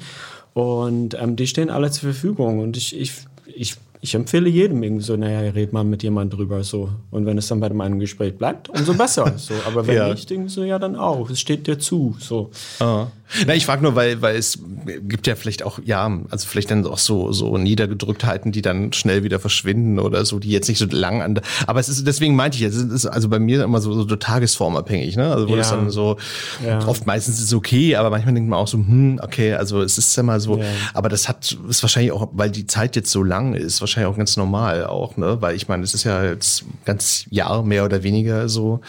und ähm, die stehen alle zur Verfügung. Und ich, ich, ich ich empfehle jedem irgendwie so, naja, red mal mit jemandem drüber so. Und wenn es dann bei dem einen Gespräch bleibt, umso besser. so. Aber wenn ja. nicht, irgendwie so, ja, dann auch. Es steht dir zu. So. Ah. Na, ich frage nur, weil, weil es gibt ja vielleicht auch, ja, also vielleicht dann auch so, so Niedergedrücktheiten, die dann schnell wieder verschwinden oder so, die jetzt nicht so lang an. Aber es ist, deswegen meinte ich, es ist also bei mir immer so, so tagesformabhängig, ne? Also wo ja. das dann so, ja. oft meistens ist es okay, aber manchmal denkt man auch so, hm, okay, also es ist ja mal so, ja. aber das hat, ist wahrscheinlich auch, weil die Zeit jetzt so lang ist, wahrscheinlich auch ganz normal auch, ne? Weil ich meine, es ist ja jetzt ganz Jahr mehr oder weniger so.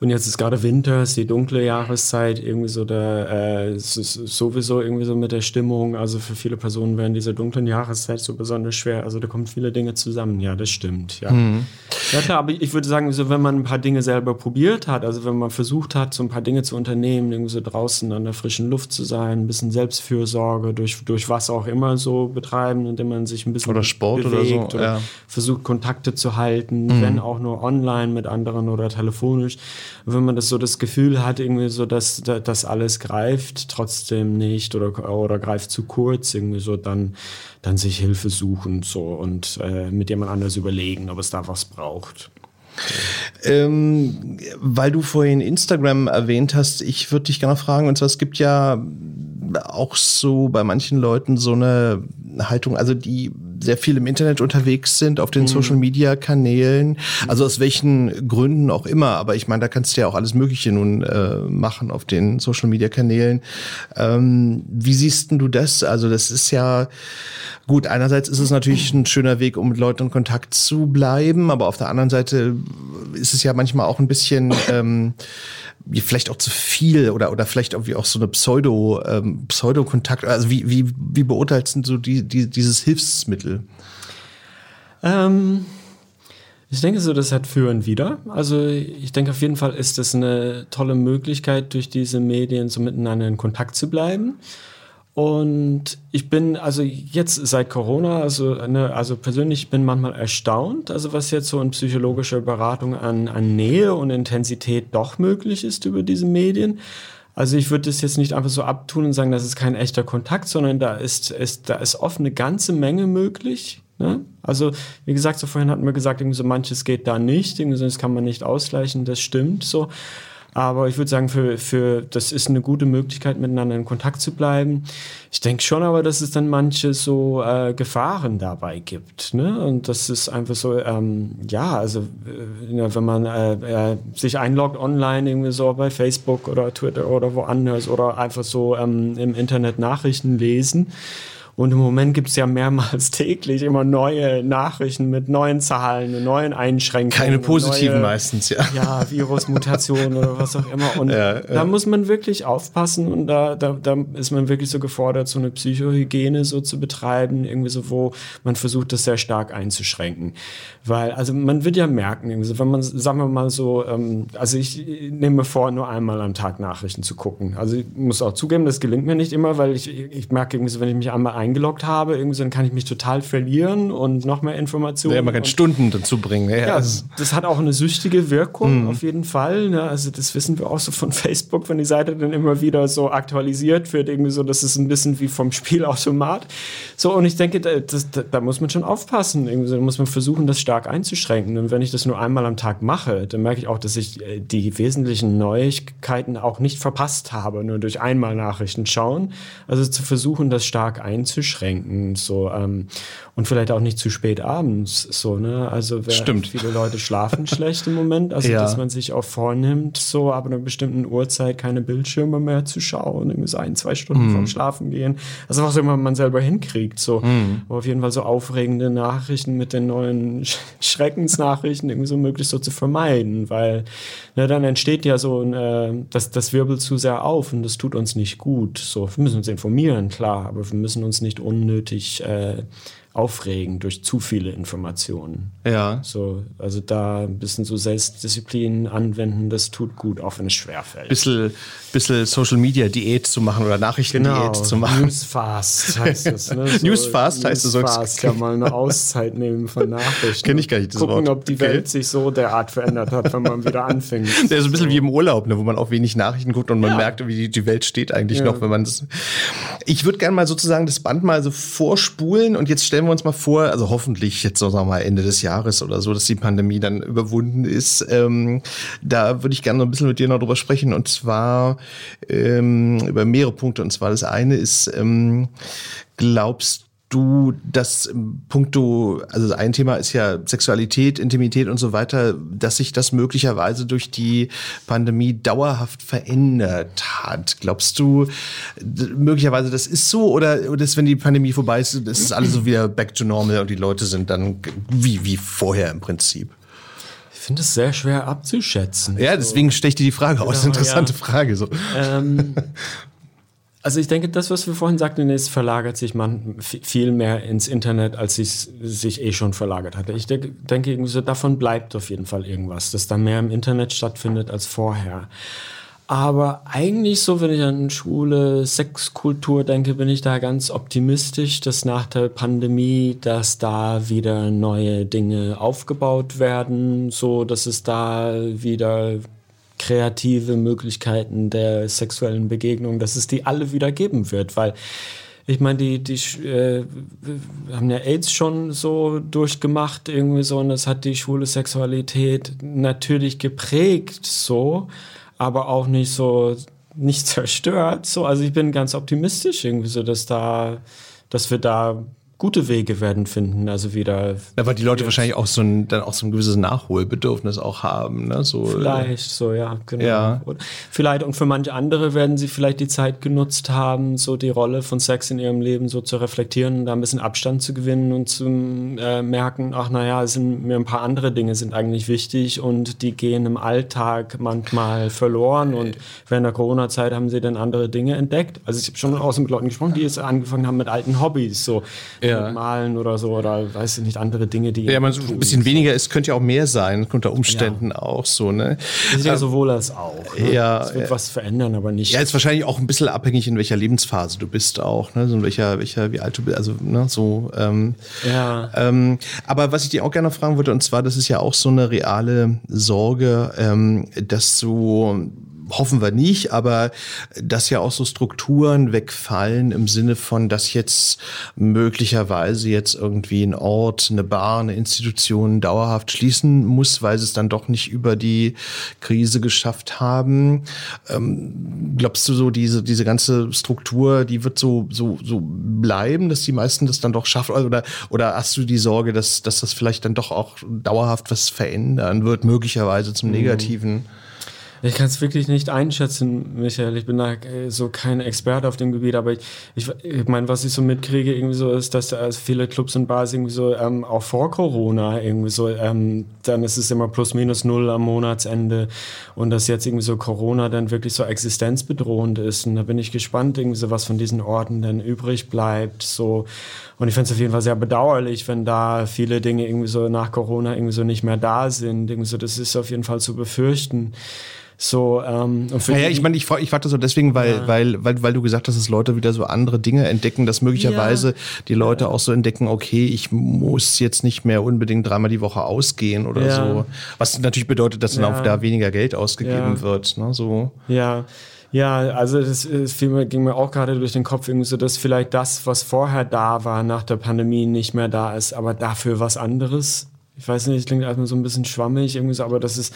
Und jetzt ist gerade Winter, ist die dunkle Jahreszeit, irgendwie so der, äh, es ist sowieso irgendwie so mit der Stimmung. Also für viele Personen während dieser dunklen Jahreszeit so besonders schwer. Also da kommen viele Dinge zusammen. Ja, das stimmt. Ja, mhm. ja klar, aber ich würde sagen, so wenn man ein paar Dinge selber probiert hat, also wenn man versucht hat, so ein paar Dinge zu unternehmen, irgendwie so draußen an der frischen Luft zu sein, ein bisschen Selbstfürsorge durch, durch was auch immer so betreiben, indem man sich ein bisschen oder Sport bewegt oder, so, oder ja. versucht Kontakte zu halten, mhm. wenn auch nur online mit anderen oder telefonisch wenn man das so das Gefühl hat, irgendwie so, dass das alles greift, trotzdem nicht oder, oder greift zu kurz, irgendwie so, dann, dann sich Hilfe suchen so und äh, mit jemand anders überlegen, ob es da was braucht. Ähm, weil du vorhin Instagram erwähnt hast, ich würde dich gerne fragen, und zwar es gibt ja auch so bei manchen Leuten so eine Haltung, also die sehr viel im Internet unterwegs sind, auf den mhm. Social Media Kanälen, also aus welchen Gründen auch immer, aber ich meine, da kannst du ja auch alles Mögliche nun äh, machen auf den Social Media Kanälen. Ähm, wie siehst denn du das? Also das ist ja gut, einerseits ist es natürlich ein schöner Weg, um mit Leuten in Kontakt zu bleiben, aber auf der anderen Seite ist es ja manchmal auch ein bisschen ähm, vielleicht auch zu viel oder oder vielleicht irgendwie auch so eine Pseudo ähm, Pseudo-Kontakt. Also wie wie wie beurteilst du die, die dieses Hilfsmittel? Ähm, ich denke so, das hat für und wieder. Also ich denke auf jeden Fall ist das eine tolle Möglichkeit, durch diese Medien so miteinander in Kontakt zu bleiben. Und ich bin also jetzt seit Corona, also, ne, also persönlich bin manchmal erstaunt, also was jetzt so in psychologischer Beratung an, an Nähe und Intensität doch möglich ist über diese Medien. Also ich würde das jetzt nicht einfach so abtun und sagen, das ist kein echter Kontakt, sondern da ist, ist, da ist oft eine ganze Menge möglich. Ne? Also wie gesagt, so vorhin hatten wir gesagt, irgendwie so manches geht da nicht, irgendwie so, das kann man nicht ausgleichen, das stimmt so. Aber ich würde sagen, für, für, das ist eine gute Möglichkeit, miteinander in Kontakt zu bleiben. Ich denke schon aber, dass es dann manche so äh, Gefahren dabei gibt. Ne? Und das ist einfach so, ähm, ja, also äh, wenn man äh, äh, sich einloggt online, irgendwie so bei Facebook oder Twitter oder woanders oder einfach so ähm, im Internet Nachrichten lesen und im Moment gibt es ja mehrmals täglich immer neue Nachrichten mit neuen Zahlen und neuen Einschränkungen. Keine positiven neue, meistens, ja. Ja, Virusmutationen oder was auch immer. Und ja, ja. da muss man wirklich aufpassen und da, da, da ist man wirklich so gefordert, so eine Psychohygiene so zu betreiben, irgendwie so, wo man versucht, das sehr stark einzuschränken. Weil, also man wird ja merken, irgendwie so, wenn man, sagen wir mal so, ähm, also ich nehme vor, nur einmal am Tag Nachrichten zu gucken. Also ich muss auch zugeben, das gelingt mir nicht immer, weil ich, ich merke irgendwie so, wenn ich mich einmal ein eingeloggt habe, irgendwie dann kann ich mich total verlieren und noch mehr Informationen. Ja, man kann Stunden dazu bringen. Ja, ja das, das, hat auch eine süchtige Wirkung, mhm. auf jeden Fall. Ne? Also das wissen wir auch so von Facebook, wenn die Seite dann immer wieder so aktualisiert wird, irgendwie so, das ist ein bisschen wie vom Spielautomat. So, und ich denke, da, das, da, muss man schon aufpassen. Irgendwie so, da muss man versuchen, das stark einzuschränken. Und wenn ich das nur einmal am Tag mache, dann merke ich auch, dass ich äh, die wesentlichen Neuigkeiten auch nicht verpasst habe, nur durch einmal Nachrichten schauen. Also zu versuchen, das stark einzuschränken einzuschränken. So, ähm, und vielleicht auch nicht zu spät abends. So, ne? Also Stimmt. viele Leute schlafen schlecht im Moment. Also Ja. dass man sich auch vornimmt, so ab einer bestimmten Uhrzeit keine Bildschirme mehr zu schauen, irgendwie so ein, zwei Stunden Mhm. vorm Schlafen gehen. Also was immer man selber hinkriegt. So. Mhm. Aber auf jeden Fall so aufregende Nachrichten mit den neuen Sch Schreckensnachrichten irgendwie so möglichst so zu vermeiden, weil ne, dann entsteht ja so ein, äh, das, das wirbelt zu sehr auf und das tut uns nicht gut. So, wir müssen uns informieren, klar, aber wir müssen uns nicht unnötig äh, aufregen durch zu viele Informationen. Ja. So, also da ein bisschen so Selbstdisziplin anwenden, das tut gut, auch wenn es schwerfällt. Bisschen, bisschen Social Media Diät zu machen oder Nachrichtendiät zu machen. Genau. Newsfast heißt es. Ne? Newsfast heißt es, soll's- Newsfast, ja mal eine Auszeit nehmen von Nachrichten. Kenn ich gar nicht, das Gucken, Wort. ob die Okay. Welt sich so derart verändert hat, wenn man wieder anfängt. Der ist ein bisschen wie im Urlaub, ne, wo man auch wenig Nachrichten guckt und man merkt, wie die, die Welt steht eigentlich Ja. noch, wenn man das. Ich würde gerne mal sozusagen das Band mal so vorspulen und jetzt stellen wir uns mal vor, also hoffentlich jetzt sagen wir mal Ende des Jahres oder so, dass die Pandemie dann überwunden ist. Ähm, da würde ich gerne noch ein bisschen mit dir noch drüber sprechen und zwar ähm, über mehrere Punkte. Und zwar das eine ist, ähm, glaubst du, ähm, puncto, also ein Thema ist ja Sexualität, Intimität und so weiter, dass sich das möglicherweise durch die Pandemie dauerhaft verändert hat. Glaubst du möglicherweise, das ist so oder, ist, wenn die Pandemie vorbei ist, das ist alles so wieder back to normal und die Leute sind dann wie, wie vorher im Prinzip? Ich finde es sehr schwer abzuschätzen. Ja, deswegen stelle ich dir die Frage aus. Genau, Interessante ja. Frage. So. Ähm, also ich denke, das, was wir vorhin sagten, es verlagert sich man viel mehr ins Internet, als es sich eh schon verlagert hatte. Ich denke, davon bleibt auf jeden Fall irgendwas, dass da mehr im Internet stattfindet als vorher. Aber eigentlich so, wenn ich an Schule, Sexkultur denke, bin ich da ganz optimistisch, dass nach der Pandemie, dass da wieder neue Dinge aufgebaut werden, so dass es da wieder kreative Möglichkeiten der sexuellen Begegnung, dass es die alle wieder geben wird, weil ich meine, die, die äh, haben ja AIDS schon so durchgemacht irgendwie so und das hat die schwule Sexualität natürlich geprägt so, aber auch nicht so nicht zerstört so. Also ich bin ganz optimistisch irgendwie so, dass da, dass wir da gute Wege werden finden, also wieder Ja, weil die Leute wahrscheinlich auch so ein, dann auch so ein gewisses Nachholbedürfnis auch haben. Ne? So, Vielleicht, so, ja, genau. Ja. Und vielleicht, und für manche andere werden sie vielleicht die Zeit genutzt haben, so die Rolle von Sex in ihrem Leben so zu reflektieren und da ein bisschen Abstand zu gewinnen und zu äh, merken, ach naja, es sind mir ein paar andere Dinge sind eigentlich wichtig und die gehen im Alltag manchmal verloren und während der Corona-Zeit haben sie dann andere Dinge entdeckt. Also ich habe schon auch mit Leuten gesprochen, die jetzt angefangen haben mit alten Hobbys, so Ja. Mit Malen oder so oder weiß ich nicht, andere Dinge, die Ja, man so ein bisschen weniger ist, könnte ja auch mehr sein, unter Umständen auch so, ne? Ich denke sowohl als auch. Ne? Ja, es wird ja. was verändern, aber nicht. Ja, ist wahrscheinlich auch ein bisschen abhängig, in welcher Lebensphase du bist auch, ne? So in welcher, welcher, wie alt du bist, also, ne, so, ähm, Ja. ähm, aber was ich dir auch gerne fragen würde, und zwar, das ist ja auch so eine reale Sorge, ähm, dass du hoffen wir nicht, aber dass ja auch so Strukturen wegfallen im Sinne von, dass jetzt möglicherweise jetzt irgendwie ein Ort, eine Bar, eine Institution dauerhaft schließen muss, weil sie es dann doch nicht über die Krise geschafft haben. Ähm, glaubst du so, diese, diese ganze Struktur, die wird so, so, so bleiben, dass die meisten das dann doch schaffen? Oder, oder hast du die Sorge, dass, dass das vielleicht dann doch auch dauerhaft was verändern wird, möglicherweise zum Negativen? Ich kann es wirklich nicht einschätzen, Michael. Ich bin da äh, so kein Experte auf dem Gebiet, aber ich, ich, ich meine, was ich so mitkriege, irgendwie so ist, dass da viele Clubs und Bars irgendwie so, ähm, auch vor Corona irgendwie so, ähm, dann ist es immer plus minus null am Monatsende und dass jetzt irgendwie so Corona dann wirklich so existenzbedrohend ist. Und da bin ich gespannt, irgendwie so, was von diesen Orten denn übrig bleibt, so. Und ich finde es auf jeden Fall sehr bedauerlich, wenn da viele Dinge irgendwie so nach Corona irgendwie so nicht mehr da sind. Irgendwie so, das ist auf jeden Fall zu befürchten. So, ähm, und für Naja, ich meine, ich, frag- ich fragte so deswegen, weil, weil, weil, weil du gesagt hast, dass Leute wieder so andere Dinge entdecken, dass möglicherweise die Leute auch so entdecken, okay, ich muss jetzt nicht mehr unbedingt dreimal die Woche ausgehen oder Ja. so. Was natürlich bedeutet, dass dann Ja. auch da weniger Geld ausgegeben Ja. wird. Ne? So. Ja, ja, also das, das ging mir auch gerade durch den Kopf, irgendwie so, dass vielleicht das, was vorher da war, nach der Pandemie nicht mehr da ist, aber dafür was anderes. Ich weiß nicht, klingt erstmal so ein bisschen schwammig, irgendwie so, aber dass es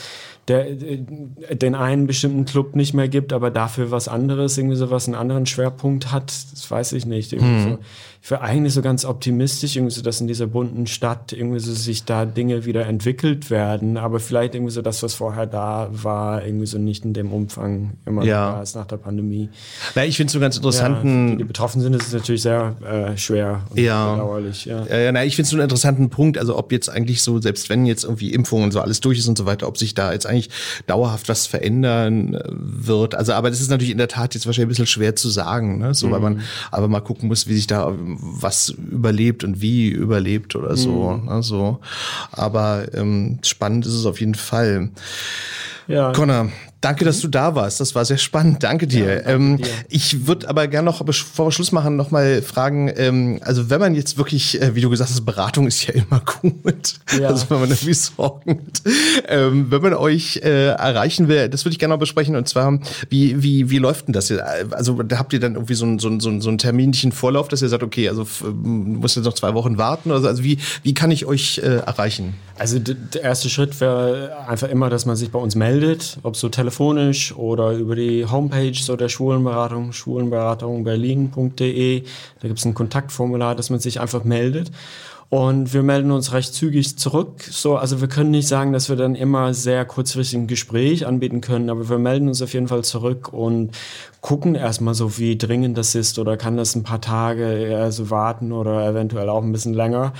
der, den einen bestimmten Club nicht mehr gibt, aber dafür was anderes, irgendwie so was einen anderen Schwerpunkt hat, das weiß ich nicht. Irgendwie hm. so ich war eigentlich so ganz optimistisch, irgendwie so, dass in dieser bunten Stadt irgendwie so sich da Dinge wieder entwickelt werden, aber vielleicht irgendwie so das, was vorher da war, irgendwie so nicht in dem Umfang immer ja. da ist nach der Pandemie. Na, ich finde es so ganz interessanten. Ja, die, die betroffen sind, ist es natürlich sehr äh, schwer und ja. bedauerlich. Ja, ja, na, ich finde es so einen interessanten Punkt, also ob jetzt eigentlich so, selbst wenn jetzt irgendwie Impfungen und so alles durch ist und so weiter, ob sich da jetzt eigentlich dauerhaft was verändern äh, wird. Also, aber das ist natürlich in der Tat jetzt wahrscheinlich ein bisschen schwer zu sagen, ne? So, mhm. weil man aber mal gucken muss, wie sich da was überlebt und wie überlebt oder so. Mhm. Also, aber ähm, spannend ist es auf jeden Fall. Ja. Connor, Danke, dass mhm. du da warst. Das war sehr spannend. Danke dir. Ja, danke ähm, dir. Ich würde aber gerne noch, bevor wir Schluss machen, noch mal fragen, ähm, also wenn man jetzt wirklich, äh, wie du gesagt hast, Beratung ist ja immer gut. Ja. Also wenn man irgendwie Sorgen hat. Ähm, wenn man euch äh, erreichen will, das würde ich gerne noch besprechen. Und zwar, wie, wie, wie läuft denn das jetzt? Also da habt ihr dann irgendwie so ein, so ein, so ein, so ein terminlichen Vorlauf, dass ihr sagt, okay, also muss jetzt noch zwei Wochen warten? Also, also wie, wie kann ich euch äh, erreichen? Also der erste Schritt wäre einfach immer, dass man sich bei uns meldet, ob so telefonisch telefonisch oder über die Homepage so der Schwulenberatung, schwulenberatungberlin.de. Da gibt es ein Kontaktformular, dass man sich einfach meldet. Und wir melden uns recht zügig zurück. So, also wir können nicht sagen, dass wir dann immer sehr kurzfristig ein Gespräch anbieten können, aber wir melden uns auf jeden Fall zurück und gucken erstmal so, wie dringend das ist oder kann das ein paar Tage eher so warten oder eventuell auch ein bisschen länger.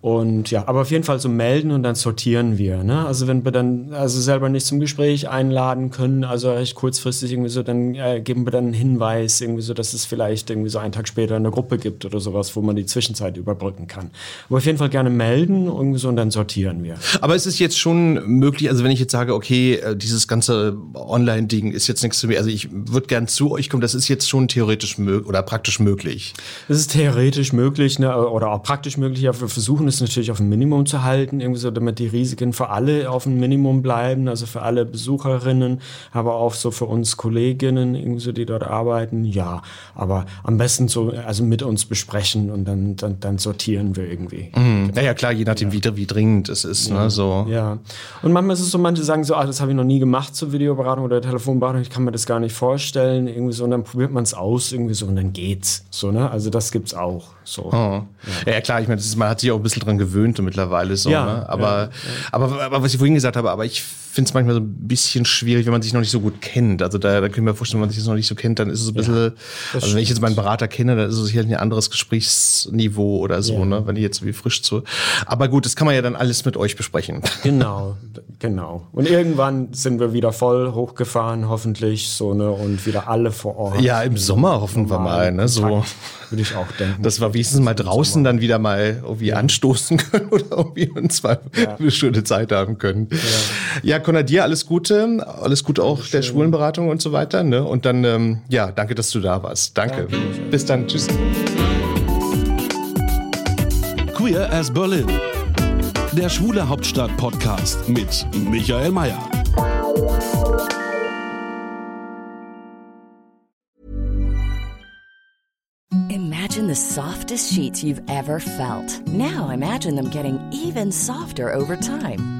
Und ja, aber auf jeden Fall so melden und dann sortieren wir. Ne? Also wenn wir dann also selber nicht zum Gespräch einladen können, also recht kurzfristig irgendwie so, dann äh, geben wir dann einen Hinweis, irgendwie so, dass es vielleicht irgendwie so einen Tag später eine Gruppe gibt oder sowas, wo man die Zwischenzeit überbrücken kann. Aber auf jeden Fall gerne melden irgendwie so und dann sortieren wir. Aber es ist jetzt schon möglich, also wenn ich jetzt sage, okay, äh, dieses ganze Online-Ding ist jetzt nichts zu mir, also ich würde gern zu euch kommen, das ist jetzt schon theoretisch möglich oder praktisch möglich. Es ist theoretisch möglich ne, oder auch praktisch möglich, aber wir versuchen es natürlich auf ein Minimum zu halten, irgendwie so, damit die Risiken für alle auf ein Minimum bleiben, also für alle Besucherinnen, aber auch so für uns Kolleginnen, irgendwie so, die dort arbeiten. Ja, aber am besten so, also mit uns besprechen und dann, dann, dann sortieren wir irgendwie. Mhm. Naja, klar, je nachdem, ja. wie, wie dringend es ist. Ne, ja. Ne, so. ja. Und manchmal ist es so, manche sagen so, ah, das habe ich noch nie gemacht zur Videoberatung oder Telefonberatung, ich kann mir das gar nicht vorstellen, irgendwie so, und dann probiert man es aus, irgendwie so, und dann geht's. So, ne? Also das gibt's auch. So. Oh. Ja. ja. klar, ich meine, man hat sich auch ein bisschen dran gewöhnt mittlerweile so. Ja, ne? aber, ja, ja. aber, aber was ich vorhin gesagt habe, aber ich finde es manchmal so ein bisschen schwierig, wenn man sich noch nicht so gut kennt. Also da, da können wir vorstellen, wenn man sich das noch nicht so kennt, dann ist es ein bisschen, ja, also wenn ich jetzt meinen Berater kenne, dann ist es sicherlich ein anderes Gesprächsniveau oder so, ja. ne? Wenn ich jetzt wie frisch zu. Aber gut, das kann man ja dann alles mit euch besprechen. Genau, genau. Und irgendwann sind wir wieder voll hochgefahren, hoffentlich, so, ne, und wieder alle vor Ort. Ja, im Sommer hoffen wir mal, ne, so. Würde ich auch denken. Dass wir wenigstens mal draußen dann wieder mal irgendwie ja. anstoßen können oder irgendwie uns mal ja. eine schöne Zeit haben können. Ja, ja Conrad, dir alles Gute, alles Gute auch Dankeschön. der Schwulenberatung und so weiter. Ne? Und dann, ähm, ja, danke, dass du da warst. Danke. danke. Bis dann. Tschüss. Queer as Berlin. Der Schwule Hauptstadt Podcast mit Michael Mayer. Imagine the softest sheets you've ever felt. Now imagine them getting even softer over time.